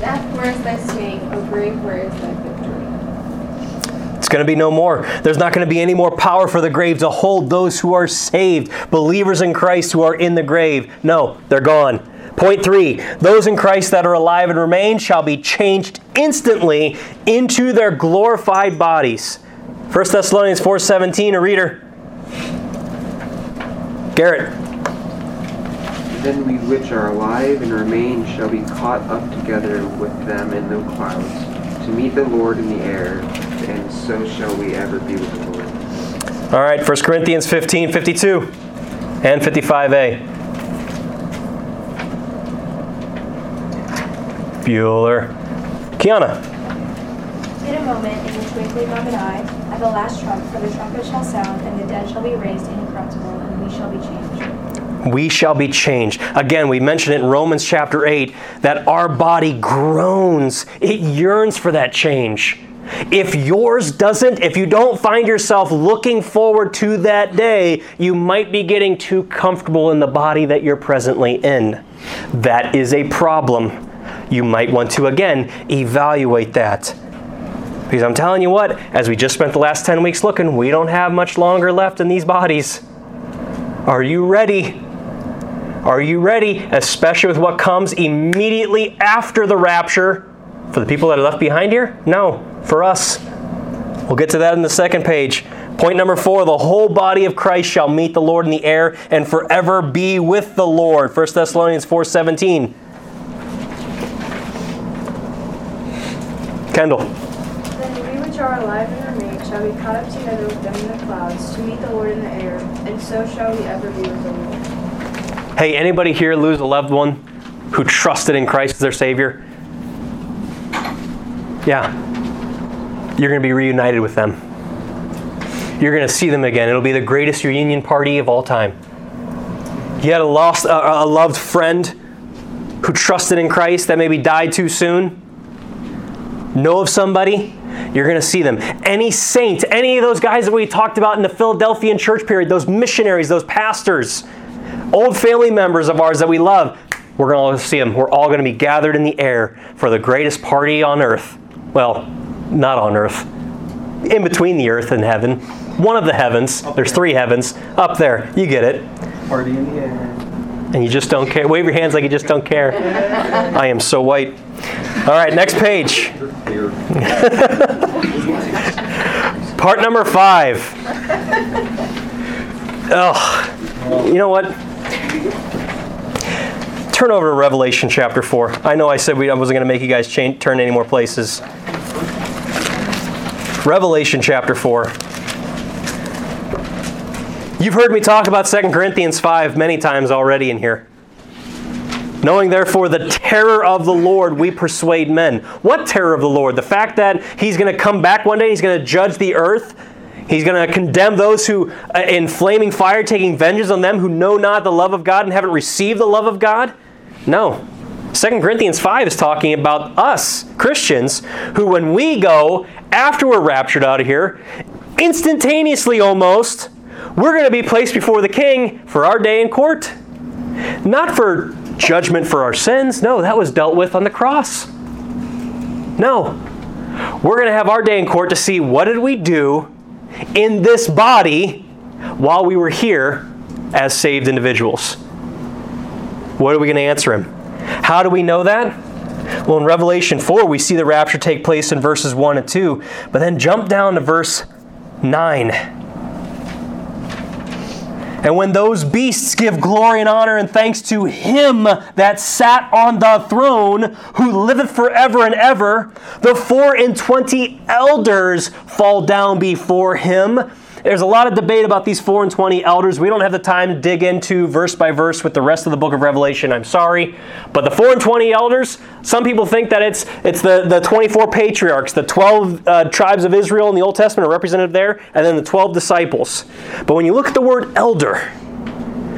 Death, where is thy sting? O grave, where is thy victory? It's going to be no more. There's not going to be any more power for the grave to hold those who are saved, believers in Christ who are in the grave. No, they're gone. Point three those in Christ that are alive and remain shall be changed instantly into their glorified bodies. 1 Thessalonians 4:17, a reader. Garrett. Then we which are alive and remain shall be caught up together with them in the clouds to meet the Lord in the air, and so shall we ever be with the Lord. All right, 1 Corinthians 15, 52 and 55a. Bueller. Kiana. In a moment, in the twinkling of an eye, at the last trump, for the trumpet shall sound, and the dead shall be raised incorruptible, and we shall be changed. We shall be changed. Again, we mentioned it in Romans chapter 8 that our body groans, it yearns for that change. If yours doesn't, if you don't find yourself looking forward to that day, you might be getting too comfortable in the body that you're presently in. That is a problem. You might want to again evaluate that. Because I'm telling you what, as we just spent the last 10 weeks looking, we don't have much longer left in these bodies. Are you ready? Are you ready, especially with what comes immediately after the rapture? For the people that are left behind here? No, for us. We'll get to that in the second page. Point number four the whole body of Christ shall meet the Lord in the air and forever be with the Lord. 1 Thessalonians 4:17. Kendall. Then we which are alive and remain shall be caught up together with them in the clouds, to meet the Lord in the air, and so shall we ever be with the Lord. Hey, anybody here lose a loved one who trusted in Christ as their Savior? Yeah. You're going to be reunited with them. You're going to see them again. It'll be the greatest reunion party of all time. You had a lost, a, a loved friend who trusted in Christ that maybe died too soon. Know of somebody, you're going to see them. Any saint, any of those guys that we talked about in the Philadelphian church period, those missionaries, those pastors, old family members of ours that we love, we're going to see them. We're all going to be gathered in the air for the greatest party on earth. Well, not on earth, in between the earth and heaven. One of the heavens. There's three heavens. Up there. You get it. Party in the air. And you just don't care. Wave your hands like you just don't care. I am so white. All right, next page. *laughs* Part number five. Oh, you know what? Turn over to Revelation chapter 4. I know I said we, I wasn't going to make you guys change, turn any more places. Revelation chapter 4. You've heard me talk about 2 Corinthians 5 many times already in here. Knowing therefore the terror of the Lord, we persuade men. What terror of the Lord? The fact that He's going to come back one day, He's going to judge the earth, He's going to condemn those who, uh, in flaming fire, taking vengeance on them who know not the love of God and haven't received the love of God? No. 2 Corinthians 5 is talking about us, Christians, who when we go, after we're raptured out of here, instantaneously almost, we're going to be placed before the king for our day in court. Not for judgment for our sins. No, that was dealt with on the cross. No. We're going to have our day in court to see what did we do in this body while we were here as saved individuals. What are we going to answer him? How do we know that? Well, in Revelation 4, we see the rapture take place in verses 1 and 2, but then jump down to verse 9. And when those beasts give glory and honor and thanks to him that sat on the throne, who liveth forever and ever, the four and twenty elders fall down before him. There's a lot of debate about these four and twenty elders. We don't have the time to dig into verse by verse with the rest of the book of Revelation. I'm sorry. But the four and twenty elders, some people think that it's, it's the, the 24 patriarchs, the 12 uh, tribes of Israel in the Old Testament are represented there, and then the 12 disciples. But when you look at the word elder,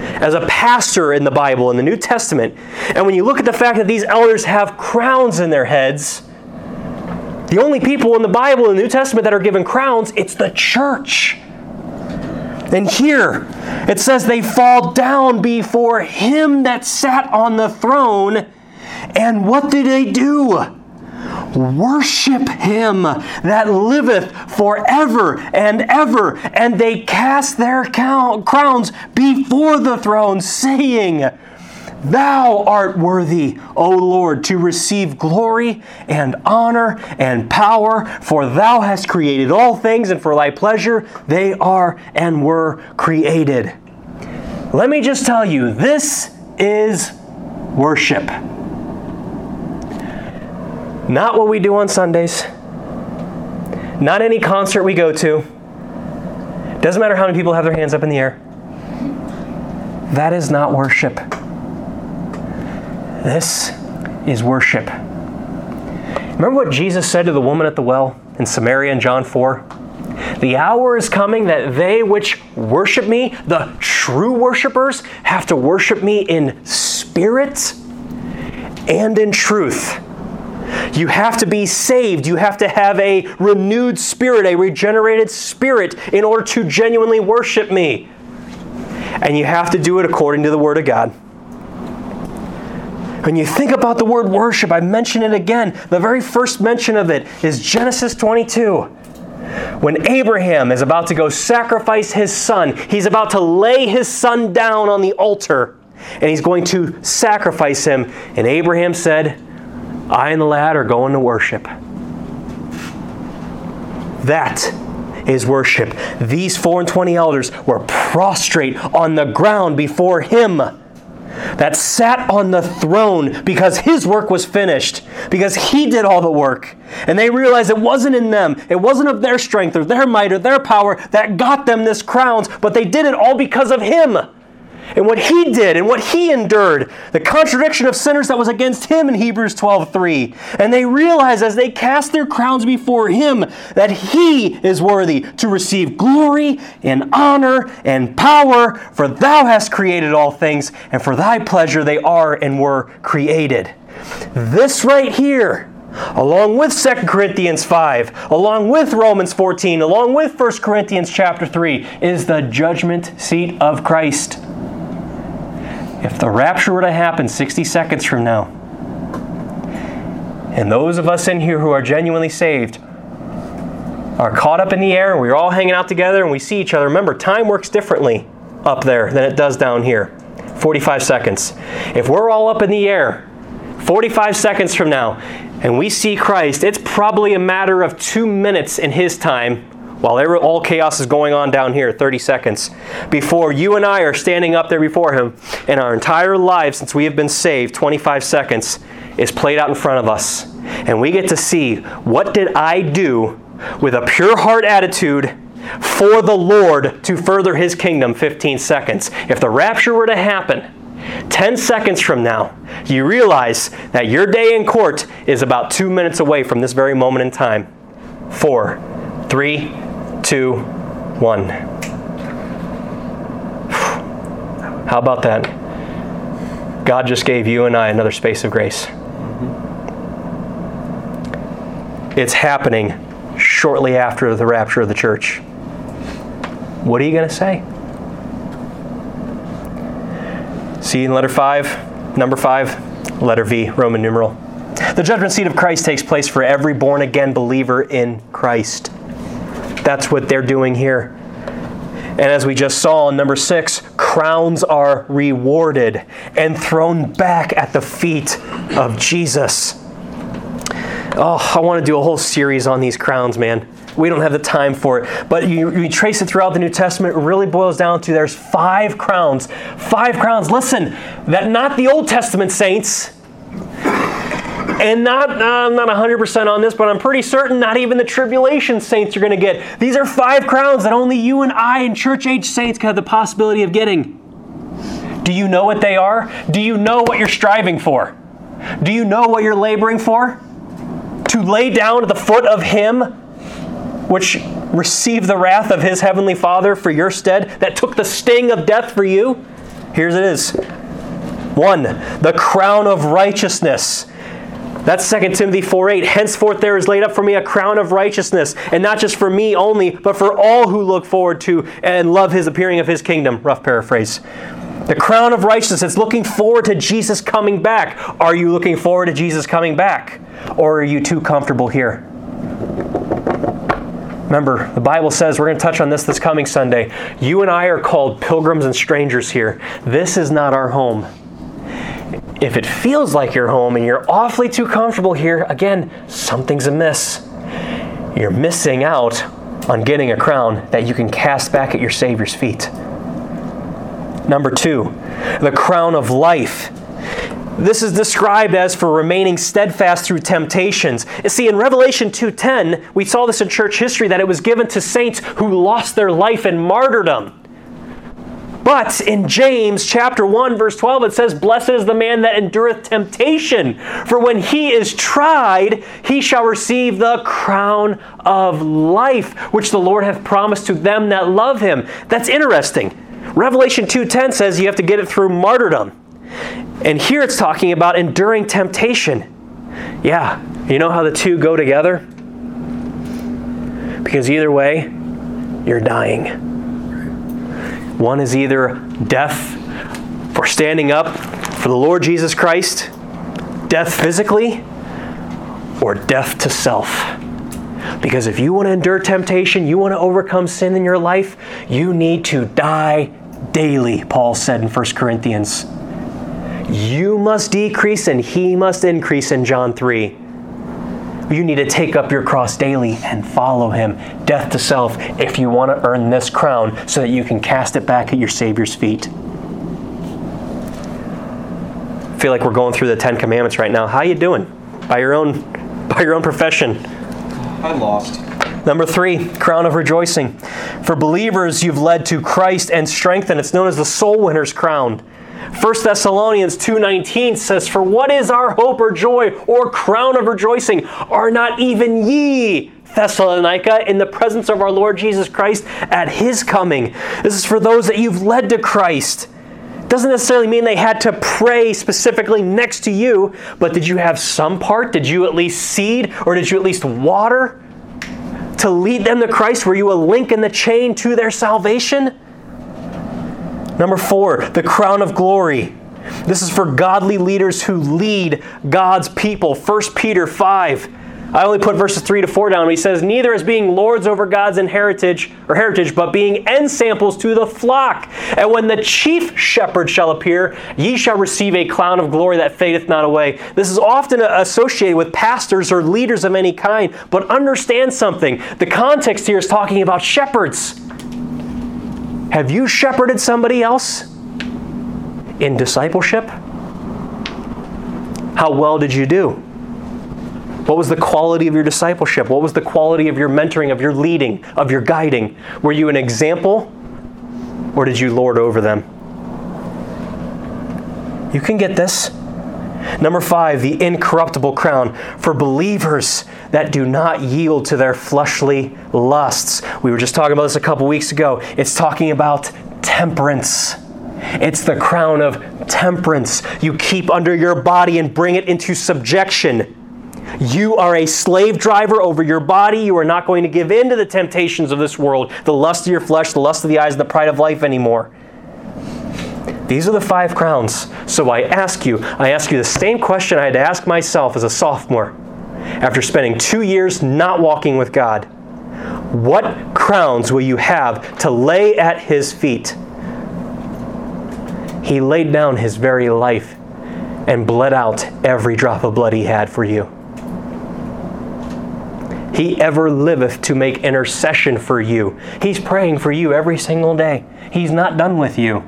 as a pastor in the Bible, in the New Testament, and when you look at the fact that these elders have crowns in their heads, the only people in the Bible in the New Testament that are given crowns, it's the church. And here it says they fall down before him that sat on the throne. And what do they do? Worship him that liveth forever and ever. And they cast their crowns before the throne, saying, Thou art worthy, O Lord, to receive glory and honor and power, for thou hast created all things, and for thy pleasure they are and were created. Let me just tell you, this is worship. Not what we do on Sundays, not any concert we go to. Doesn't matter how many people have their hands up in the air. That is not worship. This is worship. Remember what Jesus said to the woman at the well in Samaria in John 4? The hour is coming that they which worship me, the true worshipers, have to worship me in spirit and in truth. You have to be saved. You have to have a renewed spirit, a regenerated spirit, in order to genuinely worship me. And you have to do it according to the Word of God. When you think about the word worship, I mention it again. The very first mention of it is Genesis 22. When Abraham is about to go sacrifice his son, he's about to lay his son down on the altar and he's going to sacrifice him. And Abraham said, I and the lad are going to worship. That is worship. These four and twenty elders were prostrate on the ground before him that sat on the throne because his work was finished, because he did all the work. And they realized it wasn't in them, it wasn't of their strength or their might or their power that got them this crowns, but they did it all because of him and what he did and what he endured, the contradiction of sinners that was against him in Hebrews 12:3. And they realize as they cast their crowns before him that he is worthy to receive glory and honor and power, for thou hast created all things, and for thy pleasure they are and were created. This right here along with 2 Corinthians 5, along with Romans 14, along with 1 Corinthians chapter 3 is the judgment seat of Christ. If the rapture were to happen 60 seconds from now, and those of us in here who are genuinely saved are caught up in the air and we're all hanging out together and we see each other, remember, time works differently up there than it does down here 45 seconds. If we're all up in the air 45 seconds from now and we see Christ, it's probably a matter of two minutes in His time while all chaos is going on down here, 30 seconds, before you and I are standing up there before Him, and our entire lives since we have been saved, 25 seconds, is played out in front of us. And we get to see what did I do with a pure heart attitude for the Lord to further His kingdom, 15 seconds. If the rapture were to happen, 10 seconds from now, you realize that your day in court is about two minutes away from this very moment in time. Four, three, two, one. How about that? God just gave you and I another space of grace. It's happening shortly after the rapture of the church. What are you going to say? See in letter 5, number 5, letter V, Roman numeral. The judgment seat of Christ takes place for every born again believer in Christ. That's what they're doing here. And as we just saw in number six, crowns are rewarded and thrown back at the feet of Jesus. Oh, I want to do a whole series on these crowns, man. We don't have the time for it. But you, you, trace it throughout the New Testament, it really boils down to there's five crowns. Five crowns. Listen, that not the Old Testament saints, and not, uh, not 100% on this, but I'm pretty certain not even the tribulation saints are going to get. These are five crowns that only you and I and church age saints have the possibility of getting. Do you know what they are? Do you know what you're striving for? Do you know what you're laboring for? To lay down at the foot of Him, which received the wrath of His heavenly Father for your stead, that took the sting of death for you? Here's it is. One, the crown of righteousness. That's 2 Timothy 4 8. Henceforth there is laid up for me a crown of righteousness, and not just for me only, but for all who look forward to and love his appearing of his kingdom. Rough paraphrase. The crown of righteousness. It's looking forward to Jesus coming back. Are you looking forward to Jesus coming back? Or are you too comfortable here? Remember, the Bible says, we're going to touch on this this coming Sunday. You and I are called pilgrims and strangers here. This is not our home. If it feels like your home and you're awfully too comfortable here, again, something's amiss. You're missing out on getting a crown that you can cast back at your Savior's feet. Number two, the crown of life. This is described as for remaining steadfast through temptations. See, in Revelation 2:10, we saw this in church history that it was given to saints who lost their life in martyrdom. But in James chapter 1 verse 12 it says blessed is the man that endureth temptation for when he is tried he shall receive the crown of life which the Lord hath promised to them that love him. That's interesting. Revelation 2:10 says you have to get it through martyrdom. And here it's talking about enduring temptation. Yeah, you know how the two go together? Because either way, you're dying. One is either death for standing up for the Lord Jesus Christ, death physically, or death to self. Because if you want to endure temptation, you want to overcome sin in your life, you need to die daily, Paul said in 1 Corinthians. You must decrease and he must increase in John 3. You need to take up your cross daily and follow him, death to self, if you want to earn this crown so that you can cast it back at your Savior's feet. I feel like we're going through the Ten Commandments right now. How you doing? By your own *laughs* by your own profession. I'm lost. Number three, crown of rejoicing. For believers, you've led to Christ and strengthened. It's known as the soul winner's crown. 1 Thessalonians 2:19 says, "For what is our hope or joy or crown of rejoicing? Are not even ye Thessalonica in the presence of our Lord Jesus Christ at his coming?" This is for those that you've led to Christ. Doesn't necessarily mean they had to pray specifically next to you, but did you have some part? Did you at least seed or did you at least water to lead them to Christ? Were you a link in the chain to their salvation? Number four, the crown of glory. This is for godly leaders who lead God's people. 1 Peter 5. I only put verses 3 to 4 down. He says, Neither as being lords over God's inheritance or heritage, but being ensamples to the flock. And when the chief shepherd shall appear, ye shall receive a crown of glory that fadeth not away. This is often associated with pastors or leaders of any kind. But understand something. The context here is talking about shepherds. Have you shepherded somebody else in discipleship? How well did you do? What was the quality of your discipleship? What was the quality of your mentoring, of your leading, of your guiding? Were you an example or did you lord over them? You can get this. Number five, the incorruptible crown for believers that do not yield to their fleshly lusts. We were just talking about this a couple weeks ago. It's talking about temperance. It's the crown of temperance. You keep under your body and bring it into subjection. You are a slave driver over your body. You are not going to give in to the temptations of this world, the lust of your flesh, the lust of the eyes, and the pride of life anymore. These are the five crowns. So I ask you, I ask you the same question I had to ask myself as a sophomore after spending two years not walking with God. What crowns will you have to lay at his feet? He laid down his very life and bled out every drop of blood he had for you. He ever liveth to make intercession for you. He's praying for you every single day. He's not done with you.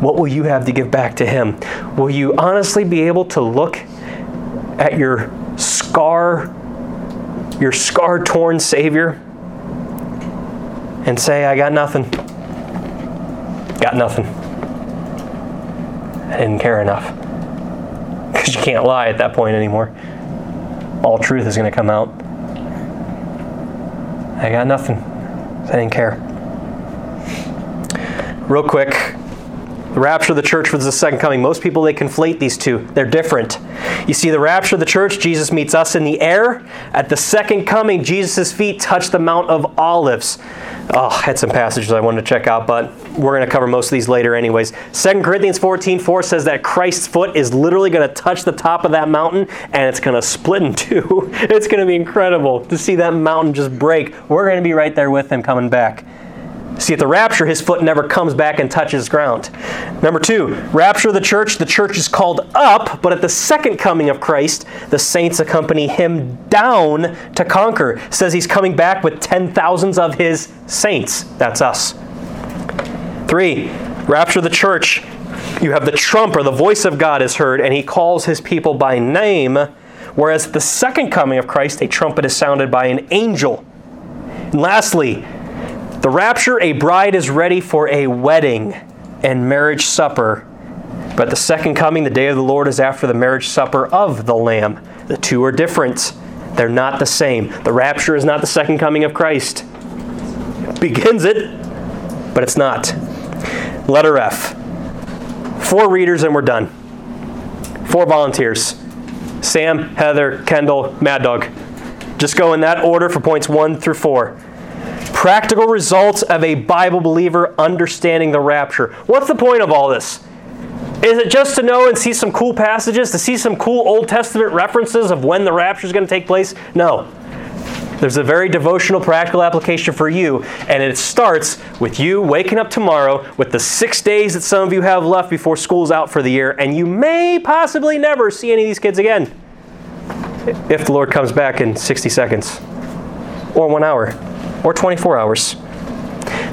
What will you have to give back to Him? Will you honestly be able to look at your scar, your scar torn Savior, and say, I got nothing? Got nothing. I didn't care enough. Because you can't lie at that point anymore. All truth is going to come out. I got nothing. I didn't care. Real quick, The rapture of the church versus the second coming. Most people they conflate these two. They're different. You see, the rapture of the church, Jesus meets us in the air. At the second coming, Jesus' feet touch the Mount of Olives. Oh, I had some passages I wanted to check out, but we're going to cover most of these later anyways. 2 Corinthians 14 4 says that Christ's foot is literally going to touch the top of that mountain and it's going to split in *laughs* two. It's going to be incredible to see that mountain just break. We're going to be right there with him coming back. See, at the rapture, his foot never comes back and touches ground. Number two, rapture of the church. The church is called up, but at the second coming of Christ, the saints accompany him down to conquer. Says he's coming back with ten thousands of his saints. That's us. Three, rapture of the church. You have the trump or the voice of God is heard, and he calls his people by name. Whereas at the second coming of Christ, a trumpet is sounded by an angel. And lastly, the rapture, a bride is ready for a wedding and marriage supper. But the second coming, the day of the Lord, is after the marriage supper of the Lamb. The two are different, they're not the same. The rapture is not the second coming of Christ. Begins it, but it's not. Letter F. Four readers and we're done. Four volunteers Sam, Heather, Kendall, Mad Dog. Just go in that order for points one through four. Practical results of a Bible believer understanding the rapture. What's the point of all this? Is it just to know and see some cool passages, to see some cool Old Testament references of when the rapture is going to take place? No. There's a very devotional, practical application for you, and it starts with you waking up tomorrow with the six days that some of you have left before school's out for the year, and you may possibly never see any of these kids again if the Lord comes back in 60 seconds or one hour or 24 hours.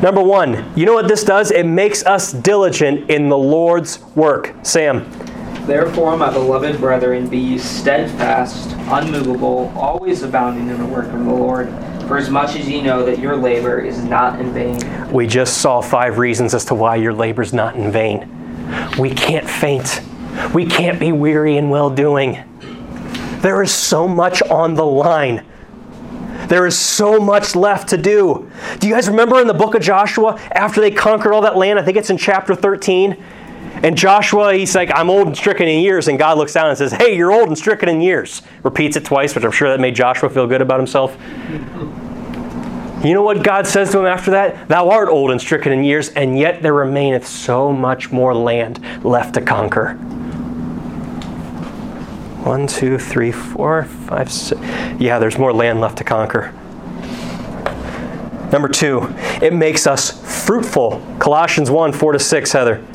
Number one, you know what this does? It makes us diligent in the Lord's work. Sam. Therefore, my beloved brethren, be ye steadfast, unmovable, always abounding in the work of the Lord, for as much as ye know that your labor is not in vain. We just saw five reasons as to why your labor is not in vain. We can't faint. We can't be weary in well doing. There is so much on the line. There is so much left to do. Do you guys remember in the book of Joshua, after they conquered all that land? I think it's in chapter 13. And Joshua, he's like, I'm old and stricken in years. And God looks down and says, Hey, you're old and stricken in years. Repeats it twice, which I'm sure that made Joshua feel good about himself. You know what God says to him after that? Thou art old and stricken in years, and yet there remaineth so much more land left to conquer. One, two, three, four, five, six. Yeah, there's more land left to conquer. Number two, it makes us fruitful. Colossians 1 4 to 6, Heather.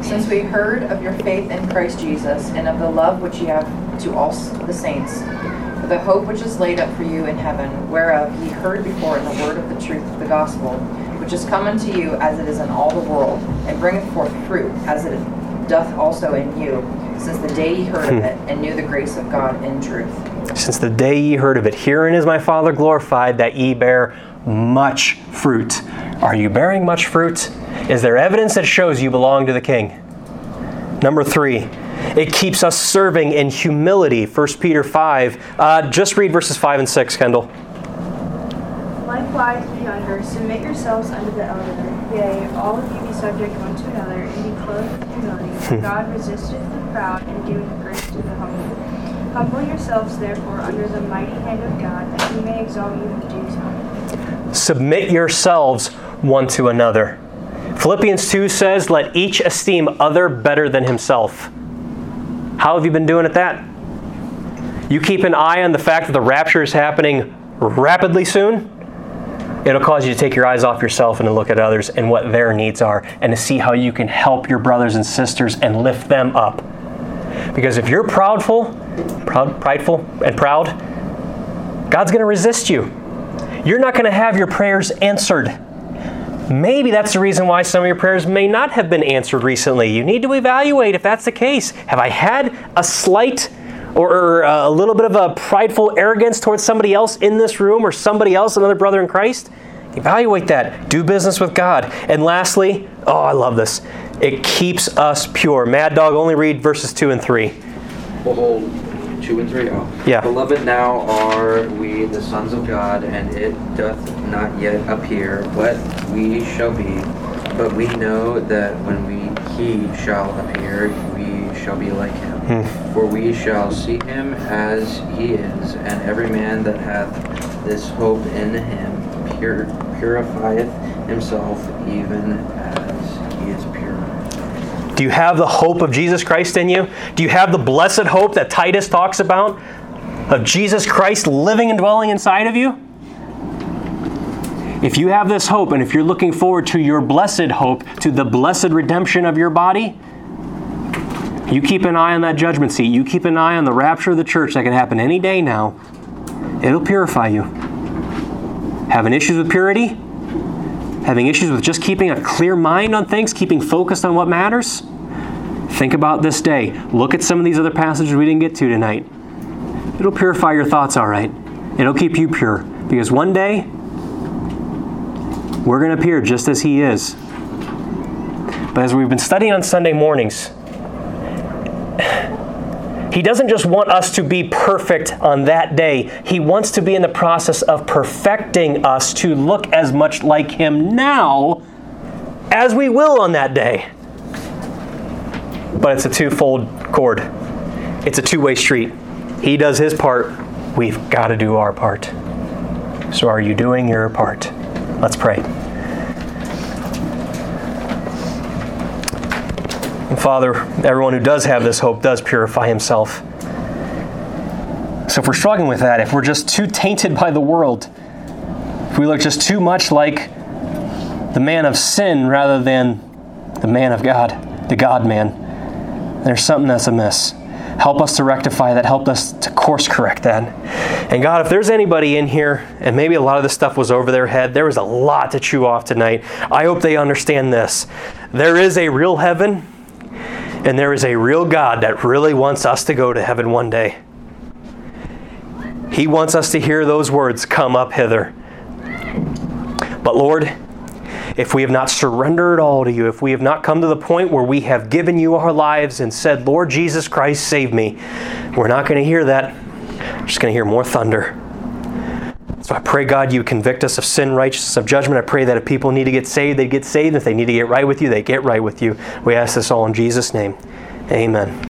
Since we heard of your faith in Christ Jesus and of the love which ye have to all the saints, for the hope which is laid up for you in heaven, whereof ye heard before in the word of the truth of the gospel, which is come unto you as it is in all the world, and bringeth forth fruit, as it doth also in you, since the day ye heard of it, and knew the grace of God in truth. Since the day ye heard of it, herein is my Father glorified, that ye bear much fruit. Are you bearing much fruit? Is there evidence that shows you belong to the King? Number three, it keeps us serving in humility. 1 Peter 5. Uh, just read verses 5 and 6, Kendall. Likewise, ye younger, submit yourselves unto the elder. Yea, all of you be subject one to another, and be clothed with humility. For God resisteth the proud, and giveth grace to the humble. Humble yourselves, therefore, under the mighty hand of God, that he may exalt you in due time. Submit yourselves one to another. Philippians 2 says, Let each esteem other better than himself. How have you been doing at that? You keep an eye on the fact that the rapture is happening rapidly soon. It'll cause you to take your eyes off yourself and to look at others and what their needs are and to see how you can help your brothers and sisters and lift them up. Because if you're proudful, proud, prideful, and proud, God's going to resist you. You're not going to have your prayers answered. Maybe that's the reason why some of your prayers may not have been answered recently. You need to evaluate if that's the case. Have I had a slight or, uh, a little bit of a prideful arrogance towards somebody else in this room or somebody else, another brother in Christ? Evaluate that. Do business with God. And lastly, oh, I love this. It keeps us pure. Mad Dog, only read verses 2 and 3. Behold, two and three. Oh. Yeah. Beloved, now are we the sons of God, and it doth not yet appear what we shall be. But we know that when we he shall appear, we shall be like him. Hmm. For we shall see him as he is, and every man that hath this hope in him pur- purifieth himself even as he is pure. Do you have the hope of Jesus Christ in you? Do you have the blessed hope that Titus talks about of Jesus Christ living and dwelling inside of you? If you have this hope and if you're looking forward to your blessed hope, to the blessed redemption of your body, you keep an eye on that judgment seat. You keep an eye on the rapture of the church that can happen any day now. It'll purify you. Having issues with purity? Having issues with just keeping a clear mind on things, keeping focused on what matters? Think about this day. Look at some of these other passages we didn't get to tonight. It'll purify your thoughts, all right. It'll keep you pure. Because one day, we're going to appear just as He is. But as we've been studying on Sunday mornings, *sighs* He doesn't just want us to be perfect on that day. He wants to be in the process of perfecting us to look as much like Him now as we will on that day. But it's a twofold cord, it's a two way street. He does His part, we've got to do our part. So, are you doing your part? Let's pray. And Father, everyone who does have this hope does purify himself. So if we're struggling with that, if we're just too tainted by the world, if we look just too much like the man of sin rather than the man of God, the God man, there's something that's amiss. Help us to rectify that. Help us to course correct that. And God, if there's anybody in here, and maybe a lot of this stuff was over their head, there was a lot to chew off tonight. I hope they understand this. There is a real heaven, and there is a real God that really wants us to go to heaven one day. He wants us to hear those words come up hither. But Lord, if we have not surrendered all to you, if we have not come to the point where we have given you our lives and said, Lord Jesus Christ, save me, we're not going to hear that. We're just going to hear more thunder. So I pray, God, you convict us of sin, righteousness, of judgment. I pray that if people need to get saved, they get saved. If they need to get right with you, they get right with you. We ask this all in Jesus' name. Amen.